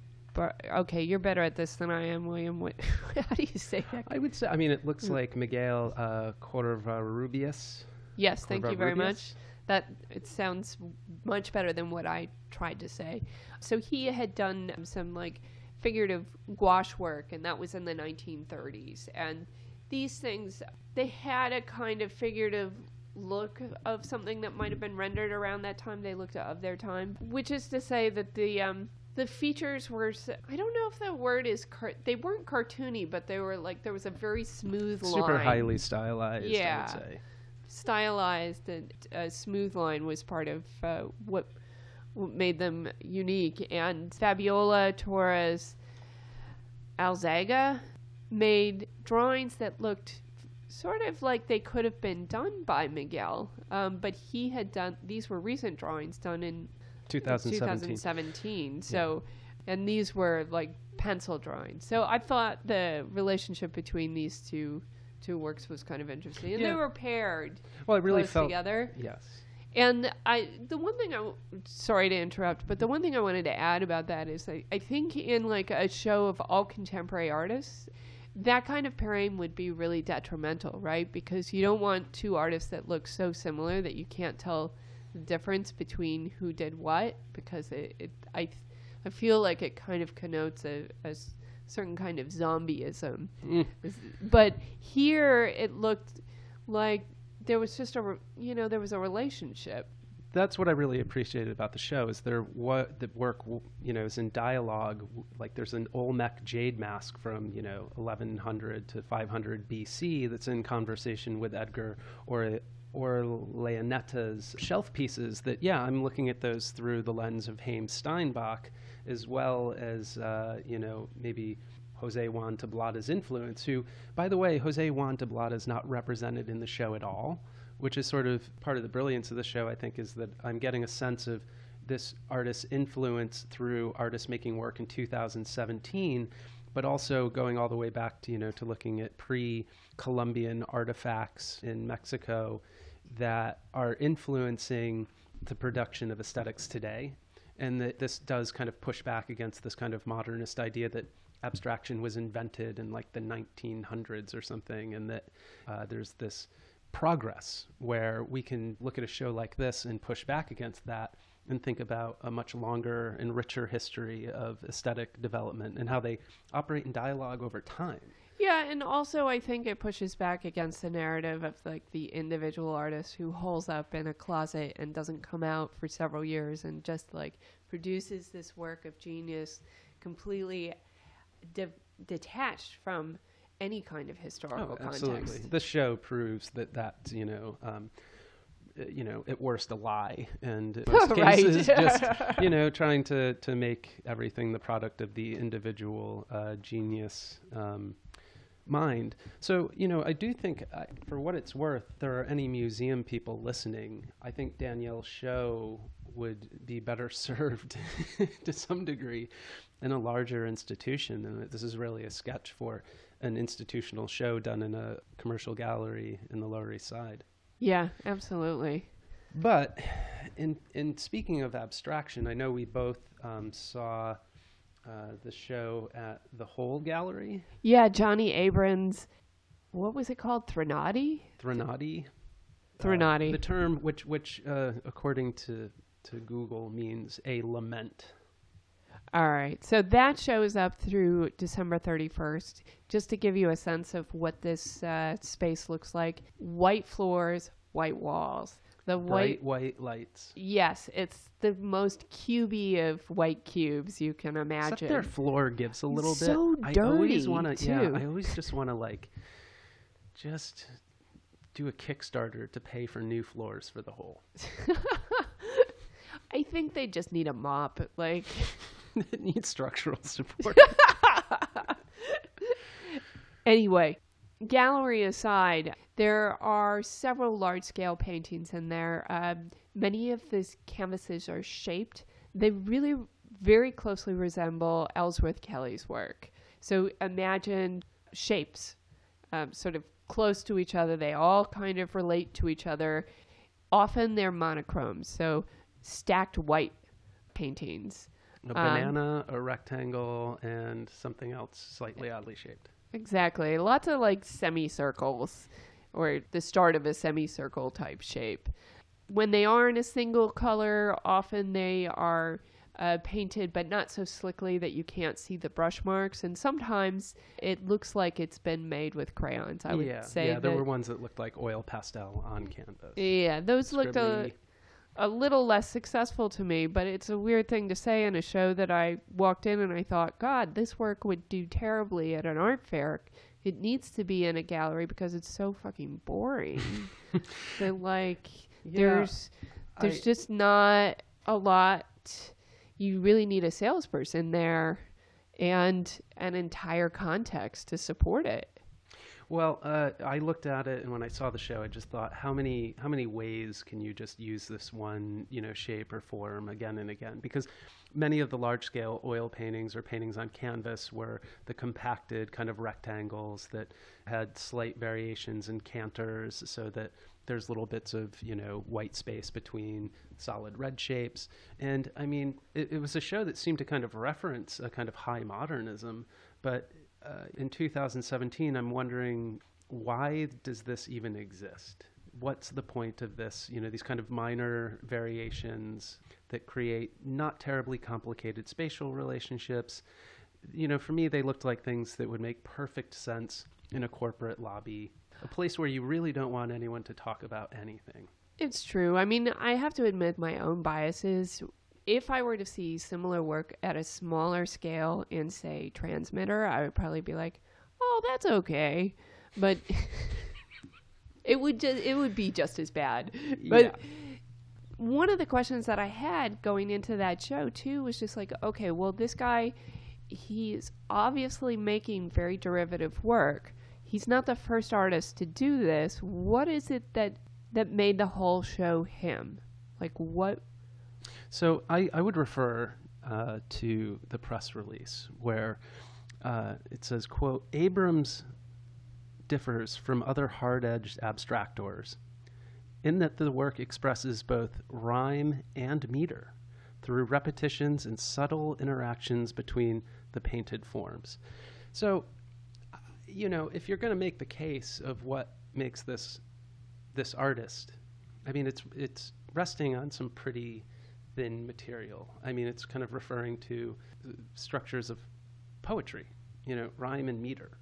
Okay, you're better at this than I am, William. What, how do you say that? I would say, I mean, it looks like Miguel uh, Covarrubias. Yes, thank you very much. That it sounds much better than what I tried to say. So he had done some like figurative gouache work, and that was in the 1930s. And these things, they had a kind of figurative look of something that might have been rendered around that time. They looked of their time, which is to say that the um, the features were I don't know if the word is car- they weren't cartoony, but they were like there was a very smooth line, Super highly stylized, Yeah. I would say. stylized and a smooth line was part of uh, what, what made them unique. And Fabiola Torres Alzaga made drawings that looked sort of like they could have been done by Miguel, um, but he had done these were recent drawings done in 2017. 2017. So, and these were like pencil drawings. So I thought the relationship between these two two works was kind of interesting, and Yeah. they were paired Well, it really felt together. yes. And I, the one thing I, sorry to interrupt, but the one thing I wanted to add about that is I, I think in like a show of all contemporary artists, that kind of pairing would be really detrimental, right? Because you don't want two artists that look so similar that you can't tell the difference between who did what, because it, it I, I feel like it kind of connotes a certain kind of zombieism. Mm. But here it looked like there was just a, re- you know, there was a relationship. That's what I really appreciated about the show is there what the work you know is in dialogue. Like there's an Olmec jade mask from you know 1100 to 500 BC that's in conversation with Edgar, or Orlaineta's shelf pieces. That yeah, I'm looking at those through the lens of Haim Steinbach, as well as uh, you know maybe Jose Juan Tablada's influence. Who, by the way, Jose Juan Tablada is not represented in the show at all which is sort of part of the brilliance of the show, I think, is that I'm getting a sense of this artist's influence through artists making work in 2017, but also going all the way back to, you know, to looking at pre-Columbian artifacts in Mexico that are influencing the production of aesthetics today. And that this does kind of push back against this kind of modernist idea that abstraction was invented in like the 1900s or something, and that uh, there's this progress where we can look at a show like this and push back against that and think about a much longer and richer history of aesthetic development and how they operate in dialogue over time. Yeah, and also I think it pushes back against the narrative of like the individual artist who holes up in a closet and doesn't come out for several years and just like produces this work of genius completely de- detached from any kind of historical Oh, absolutely. context. This show proves that that's, you know, um, uh, you know, at worst a lie, and in most Right. cases just, you know, trying to, to make everything the product of the individual uh, genius um, mind. So, you know, I do think, uh, for what it's worth, there are any museum people listening. I think Daniel's show would be better served to some degree in a larger institution, and this is really a sketch for an institutional show done in a commercial gallery in the Lower East Side. Yeah, absolutely. But in in speaking of abstraction, I know we both um, saw uh, the show at the Hole Gallery, Yeah, Johnny Abrams. What was it called? Threnody? Threnody. Uh, Threnody. the term, which which uh, according to to Google means a lament. All right. So that shows up through December 31st. Just to give you a sense of what this uh, space looks like white floors, white walls. The white. Bright white lights. Yes, it's the most cubey of white cubes you can imagine. Except their floor gives a little So bit. I always want to. Yeah. I always just want to like, just do a Kickstarter to pay for new floors for the Hole. I think they just need a mop. Like, it needs structural support. Anyway, gallery aside, there are several large scale paintings in there. Um, many of these canvases are shaped. They really very closely resemble Ellsworth Kelly's work. So imagine shapes um, sort of close to each other. They all kind of relate to each other. Often they're monochromes, so stacked white paintings. A banana, a rectangle, and something else slightly oddly shaped. Exactly. Lots of like semicircles or the start of a semicircle type shape. When they are in a single color, often they are uh, painted, but not so slickly that you can't see the brush marks. And sometimes it looks like it's been made with crayons. I would yeah, say yeah. There were ones that looked like oil pastel on canvas. yeah, those looked a, Scribbly. A little less successful to me, but it's a weird thing to say in a show that I walked in and I thought, God, this work would do terribly at an art fair. It needs to be in a gallery because it's so fucking boring. that like Yeah, there's there's I- just not a lot. You really need a salesperson there and an entire context to support it. Well, uh, I looked at it, and when I saw the show, I just thought, how many how many ways can you just use this one, you know, shape or form again and again? Because many of the large scale oil paintings or paintings on canvas were the compacted kind of rectangles that had slight variations in canters, so that there's little bits of you know white space between solid red shapes. And I mean, it, it was a show that seemed to kind of reference a kind of high modernism, but uh, in 2017, I'm wondering why does this even exist? What's the point of this? You know, these kind of minor variations that create not terribly complicated spatial relationships. You know, for me, they looked like things that would make perfect sense in a corporate lobby, a place where you really don't want anyone to talk about anything. It's true. I mean, I have to admit my own biases. If I were to see similar work at a smaller scale in, say, Transmitter, I would probably be like, "Oh, that's okay," but it would just it would be just as bad. But Yeah. one of the questions that I had going into that show too was just like, okay, well, this guy, he's obviously making very derivative work. He's not the first artist to do this. What is it that that made the whole show him? Like what? So I, I would refer uh, to the press release where uh, it says, quote, Abrams differs from other hard-edged abstractors in that the work expresses both rhyme and meter through repetitions and subtle interactions between the painted forms. So, you know, if you're going to make the case of what makes this this artist, I mean, it's it's resting on some pretty thin material. I mean, it's kind of referring to uh, structures of poetry, you know, rhyme and meter.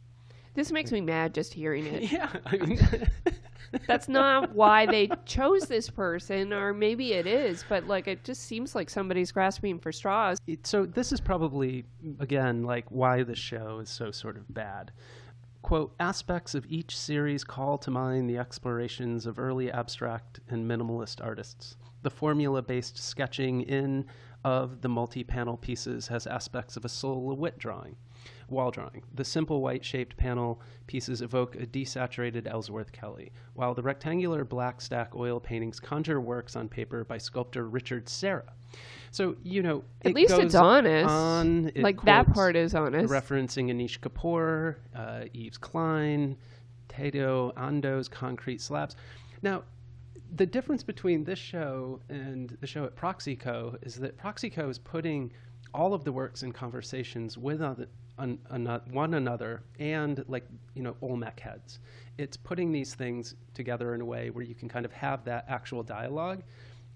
This makes me mad just hearing it. Yeah, I mean, That's not why they chose this person, or maybe it is, but like it just seems like somebody's grasping for straws. it- so this is probably again like why the show is so sort of bad. Quote, aspects of each series call to mind the explorations of early abstract and minimalist artists. The formula based sketching in of the multi panel pieces has aspects of a silhouette drawing, wall drawing. The simple white shaped panel pieces evoke a desaturated Ellsworth Kelly, while the rectangular black stack oil paintings conjure works on paper by sculptor Richard Serra. So, you know, At it least it's honest. on, it like that part is honest. referencing Anish Kapoor, uh, Yves Klein, Tadao Ando's concrete slabs. Now, the difference between this show and the show at Proxyco is that Proxyco is putting all of the works in conversations with other, one another and like you know Olmec heads. It's putting these things together in a way where you can kind of have that actual dialogue.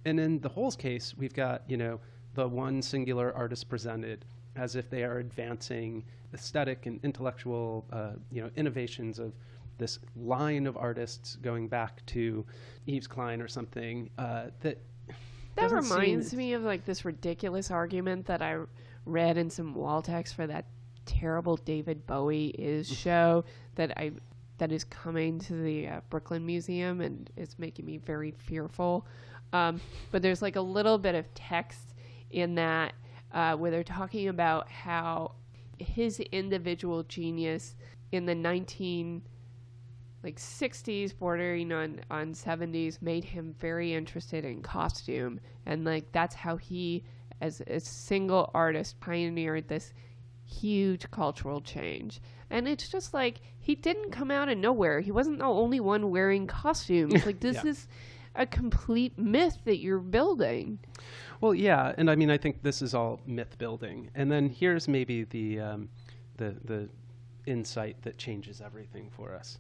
And in the Hole's case, we've got you know the one singular artist presented as if they are advancing aesthetic and intellectual uh, you know innovations of this line of artists going back to Yves Klein or something uh, that That reminds me of like this ridiculous argument that I read in some wall text for that terrible David Bowie is show that I that is coming to the uh, Brooklyn Museum and it's making me very fearful. Um, but there's like a little bit of text in that uh, where they're talking about how his individual genius in the 19 like 60s bordering on on 70s made him very interested in costume. And like that's how he as a single artist pioneered this huge cultural change. And it's just like he didn't come out of nowhere. He wasn't the only one wearing costumes. Like this Yeah. is a complete myth that you're building. Well, yeah, and I mean, I think this is all myth building, and then here's maybe the um, the the insight that changes everything for us.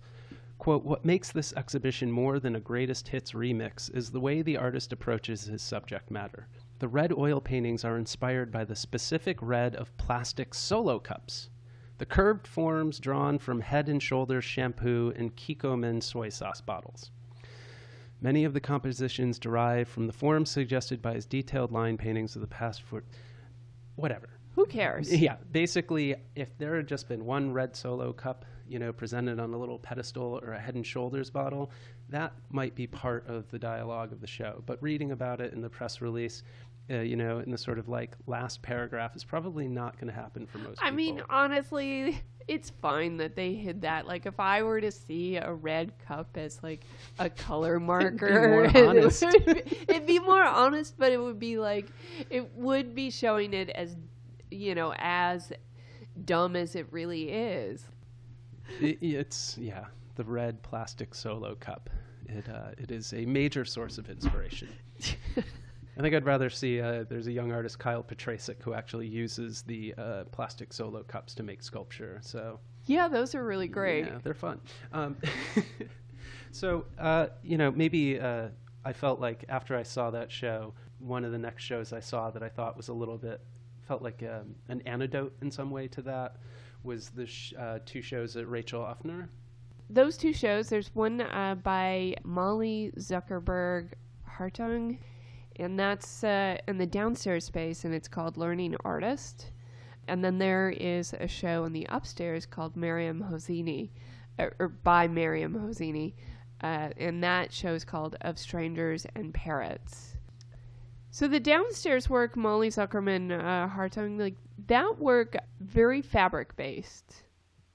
Quote, what makes this exhibition more than a greatest hits remix is the way the artist approaches his subject matter. The red oil paintings are inspired by the specific red of plastic solo cups. The curved forms drawn from Head and Shoulders shampoo and Kikkoman soy sauce bottles. Many of the compositions derive from the forms suggested by his detailed line paintings of the past for whatever. Who cares? Yeah, basically, if there had just been one red solo cup, you know, presented on a little pedestal or a Head and Shoulders bottle, that might be part of the dialogue of the show. But reading about it in the press release, uh, you know, in the sort of like last paragraph is probably not going to happen for most I people. mean, honestly, it's fine that they hid that. Like, if I were to see a red cup as like a color marker, more honest. it would be, it'd be more honest, but it would be like it would be showing it as you know as dumb as it really is. I- it's yeah, the red plastic solo cup. It uh, it is a major source of inspiration. I think I'd rather see. Uh, there's a young artist, Kyle Petrasic, who actually uses the uh, plastic solo cups to make sculpture. So Yeah, those are really great. Yeah, they're fun. Um, so, uh, you know, maybe uh, I felt like after I saw that show, one of the next shows I saw that I thought was a little bit, felt like um, an antidote in some way to that was the sh- uh, two shows at Rachel Uffner. Those two shows. There's one uh, by Molly Zuckerman Hartung, and that's uh, in the downstairs space, and it's called Learning Artist. And then there is a show in the upstairs called Maryam Hoseini, or, or by Maryam Hoseini, uh, and that show is called Of Strangers and Parrots. So the downstairs work, Molly Zuckerman uh, Hartung, like that work, very fabric based.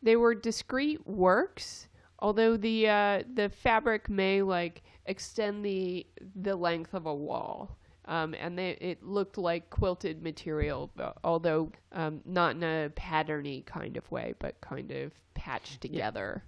They were discrete works, although the uh, the fabric may like extend the the length of a wall. Um, and they, it looked like quilted material, uh, although um, not in a patterny kind of way, but kind of patched together.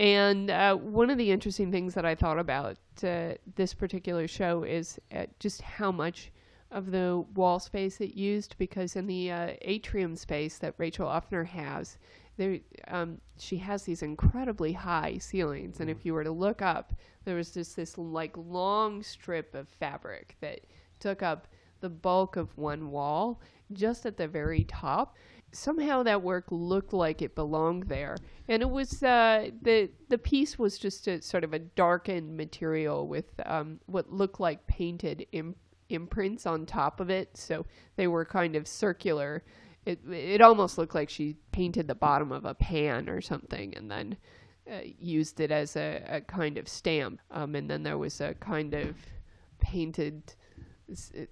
And uh, one of the interesting things that I thought about uh, this particular show is uh, just how much of the wall space it used, because in the uh, atrium space that Rachel Uffner has, there um, she has these incredibly high ceilings, and if you were to look up, there was just this like long strip of fabric that took up the bulk of one wall, just at the very top somehow that work looked like it belonged there. And it was uh, the the piece was just a sort of a darkened material with um, what looked like painted Im- imprints on top of it. So they were kind of circular. It it almost looked like she painted the bottom of a pan or something and then uh, used it as a, a kind of stamp. Um, and then there was a kind of painted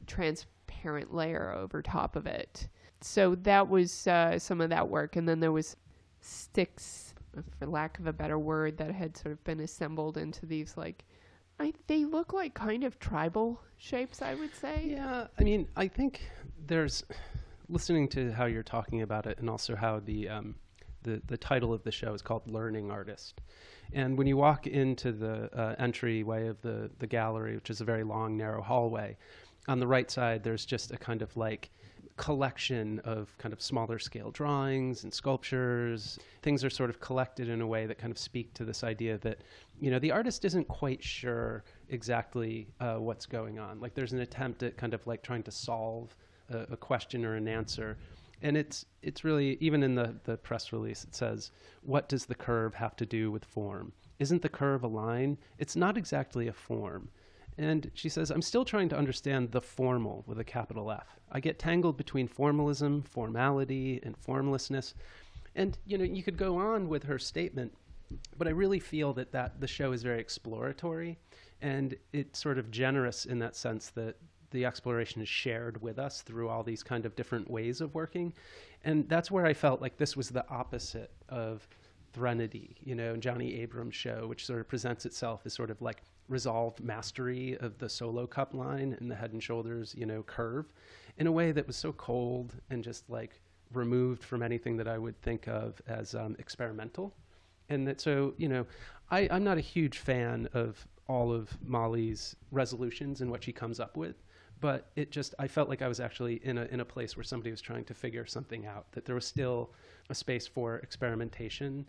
transparent layer over top of it so that was uh, some of that work and then there was sticks for lack of a better word that had sort of been assembled into these like I, they look like kind of tribal shapes i would say Yeah, I mean, I think there's listening to how you're talking about it, and also how the um, the the title of the show is called "Learning Artist." And when you walk into the uh, entryway of the the gallery, which is a very long, narrow hallway, on the right side there's just a kind of like collection of kind of smaller scale drawings and sculptures. Things are sort of collected in a way that kind of speak to this idea that, you know, the artist isn't quite sure exactly uh, what's going on. Like there's an attempt at kind of like trying to solve a, a question or an answer. And it's it's really even in the, the press release it says, what does the curve have to do with form? Isn't the curve a line? It's not exactly a form. And she says, I'm still trying to understand the formal with a capital F. I get tangled between formalism, formality, and formlessness. And, you know, you could go on with her statement, but I really feel that, that the show is very exploratory and it's sort of generous in that sense that the exploration is shared with us through all these kind of different ways of working. And that's where I felt like this was the opposite of Threnody, you know, Johnny Abrams' show, which sort of presents itself as sort of like resolved mastery of the solo cup line and the head and shoulders, you know, curve in a way that was so cold and just like removed from anything that I would think of as um, experimental. And that so, you know, I, I'm not a huge fan of all of Molly's resolutions and what she comes up with. But it just, I felt like I was actually in a, in a place where somebody was trying to figure something out, that there was still a space for experimentation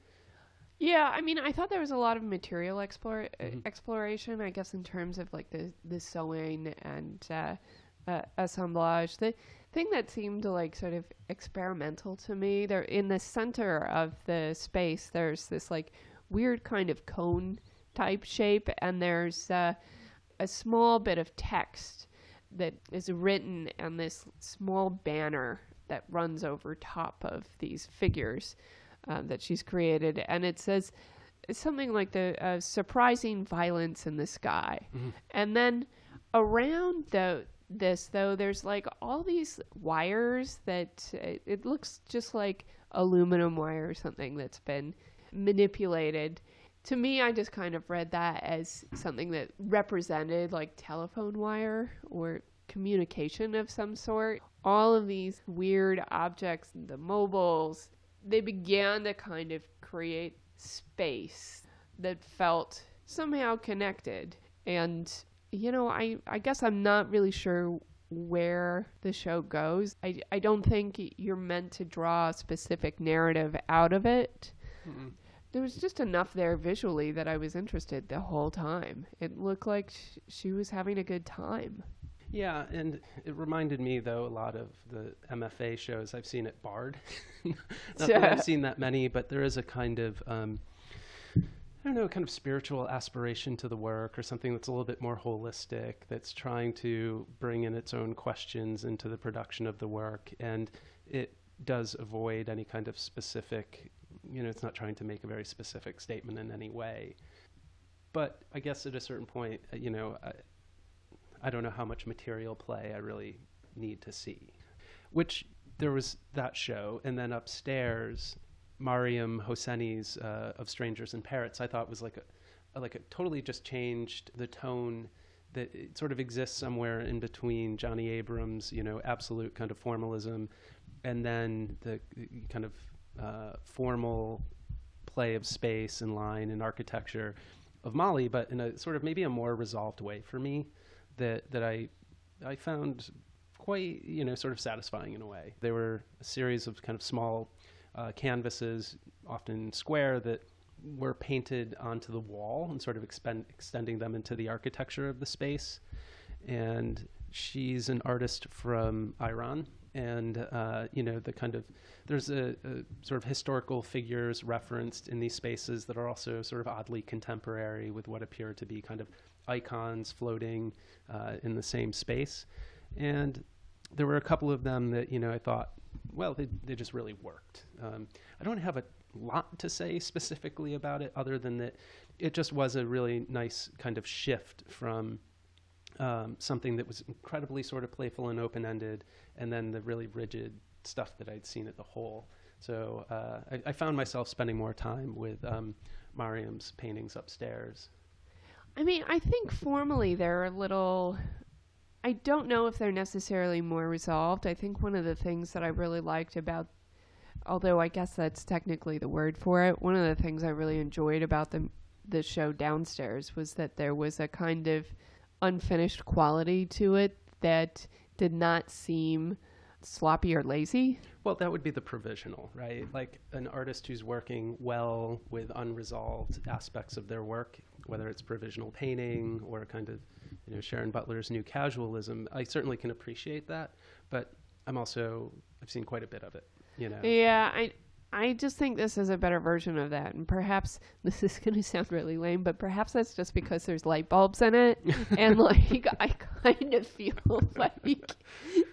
Yeah, I mean, I thought there was a lot of material explore, uh, Mhm. exploration. I guess in terms of like the the sewing and uh, uh, assemblage. The thing that seemed like sort of experimental to me, there in the center of the space, there's this like weird kind of cone type shape, and there's uh, a small bit of text that is written on this small banner that runs over top of these figures uh, that she's created, and it says something like the uh, surprising violence in the sky, Mhm. and then around the this though there's like all these wires that uh, it looks just like aluminum wire or something that's been manipulated. To me i just kind of read that as something that represented like telephone wire or communication of some sort. All of these weird objects the mobiles they began to kind of create space that felt somehow connected and you know i i guess i'm not really sure where the show goes i i don't think you're meant to draw a specific narrative out of it Mm-mm. there was just enough there visually that I was interested the whole time. It looked like sh- she was having a good time. Yeah, and it reminded me though a lot of the MFA shows I've seen at Bard. Not that I've seen that many, but there is a kind of um, I don't know, kind of spiritual aspiration to the work, or something that's a little bit more holistic, that's trying to bring in its own questions into the production of the work, and it does avoid any kind of specific. You know, it's not trying to make a very specific statement in any way. But I guess at a certain point, uh, you know, I, I don't know how much material play I really need to see. Which there was that show, and then upstairs, Maryam Hoseini's uh, of Strangers and Parrots. I thought was like a, like a totally just changed the tone that it sort of exists somewhere in between Johnny Abrahams, you know, absolute kind of formalism, and then the kind of uh, formal play of space and line and architecture of Molly, but in a sort of maybe a more resolved way for me that that I I found quite you know sort of satisfying in a way. There were a series of kind of small uh, canvases, often square, that were painted onto the wall and sort of expend, extending them into the architecture of the space. And she's an artist from Iran, and uh, you know the kind of there's a, a sort of historical figures referenced in these spaces that are also sort of oddly contemporary with what appear to be kind of icons floating uh, in the same space. And there were a couple of them that you know I thought, well, they they just really worked. Um, I don't have a lot to say specifically about it, other than that it just was a really nice kind of shift from um, something that was incredibly sort of playful and open ended, and then the really rigid stuff that I'd seen at the Hole. So uh, I, I, found myself spending more time with um, Maryam's paintings upstairs. I mean, I think formally they're a little. I don't know if they're necessarily more resolved. I think one of the things that I really liked about, although I guess that's technically the word for it, one of the things I really enjoyed about the the show downstairs was that there was a kind of unfinished quality to it that did not seem sloppy or lazy. Well, that would be the provisional, right? Like an artist who's working well with unresolved aspects of their work, whether it's provisional painting or kind of, you know, Sharon Butler's new casualism. I certainly can appreciate that, but I'm also I've seen quite a bit of it, you know. Yeah, I I just think this is a better version of that. And perhaps this is going to sound really lame, but perhaps that's just because there's light bulbs in it. and like, I kind of feel like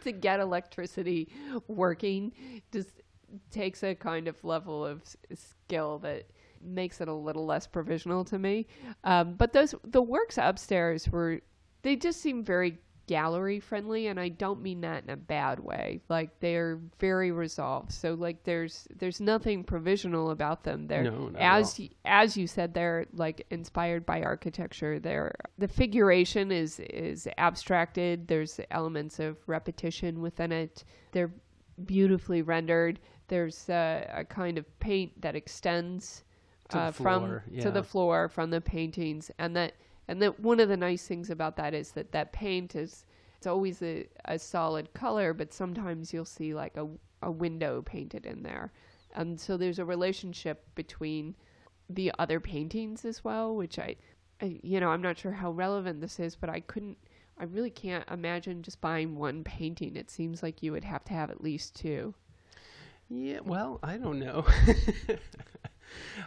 to get electricity working just takes a kind of level of skill that makes it a little less provisional to me. Um, but those, the works upstairs were, they just seem very gallery friendly and I don't mean that in a bad way. Like they're very resolved. So like there's there's nothing provisional about them. They're no, as y- as you said they're like inspired by architecture. They're the figuration is is abstracted. There's elements of repetition within it. They're beautifully rendered. There's a, a kind of paint that extends to uh, the floor, from yeah. to the floor from the paintings and that and that one of the nice things about that is that that paint is it's always a, a solid color, but sometimes you'll see like a, a window painted in there. And so there's a relationship between the other paintings as well, which I, I, you know, I'm not sure how relevant this is, but I couldn't, I really can't imagine just buying one painting. It seems like you would have to have at least two. Yeah, well, I don't know.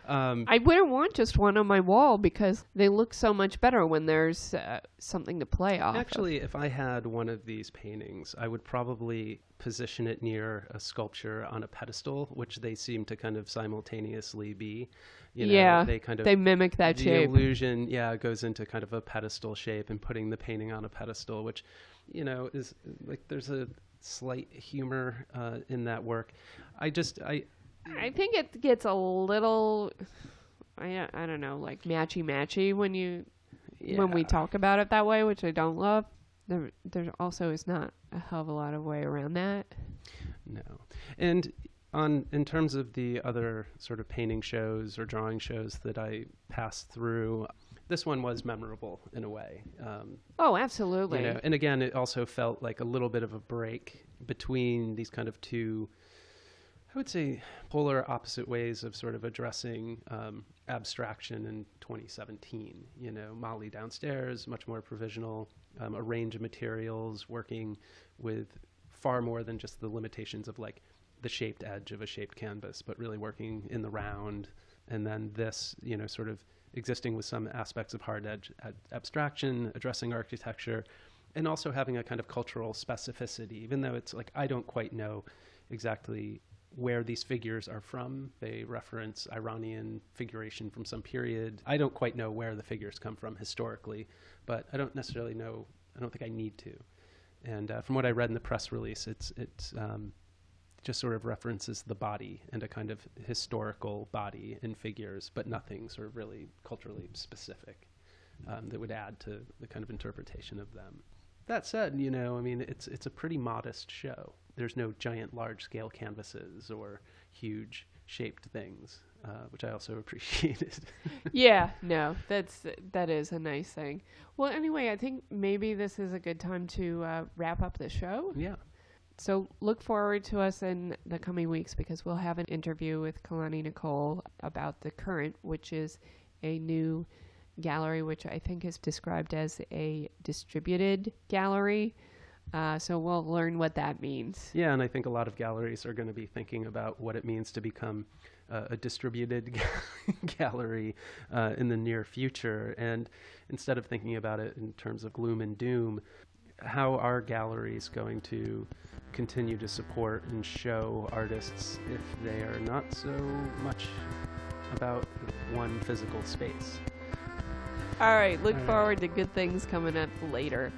um, I wouldn't want just one on my wall because they look so much better when there's uh, something to play off. of. Actually, if I had one of these paintings, I would probably position it near a sculpture on a pedestal, which they seem to kind of simultaneously be. You know, Yeah, they kind of they mimic that the shape. illusion, yeah, goes into kind of a pedestal shape and putting the painting on a pedestal, which, you know, is like there's a slight humor uh, in that work. I just, I, I think it gets a little, I I don't know, like matchy matchy when you when we talk about it that way, which I don't love. There there also is not a hell of a lot of way around that. No. And on in terms of the other sort of painting shows or drawing shows that I passed through, this one was memorable in a way. Um, Oh, absolutely. you know, and again, it also felt like a little bit of a break between these kind of two, I would say, polar opposite ways of sort of addressing um, abstraction in 2017. You know, Molly downstairs, much more provisional, um, a range of materials, working with far more than just the limitations of like the shaped edge of a shaped canvas, but really working in the round. And then this, you know, sort of existing with some aspects of hard edge ad- abstraction, addressing architecture, and also having a kind of cultural specificity, even though it's like I don't quite know exactly where these figures are from. They reference Iranian figuration from some period. I don't quite know where the figures come from historically, but I don't necessarily know. I don't think I need to. And uh, from what I read in the press release, it's it's um, just sort of references the body and a kind of historical body in figures, but nothing sort of really culturally specific um, that would add to the kind of interpretation of them. That said, you know, I mean, it's it's a pretty modest show. There's no giant, large-scale canvases or huge shaped things, uh, which I also appreciated. yeah, no, that's that is a nice thing. Well, anyway, I think maybe this is a good time to uh, wrap up the show. yeah, So look forward to us in the coming weeks because we'll have an interview with Kelani Nichole about the current, which is a new gallery, which I think is described as a distributed gallery. Uh, so we'll learn what that means. yeah, and I think a lot of galleries are going to be thinking about what it means to become uh, a distributed gallery uh, in the near future, and instead of thinking about it in terms of gloom and doom, how are galleries going to continue to support and show artists if they are not so much about one physical space? All right, look All right. forward to good things coming up later.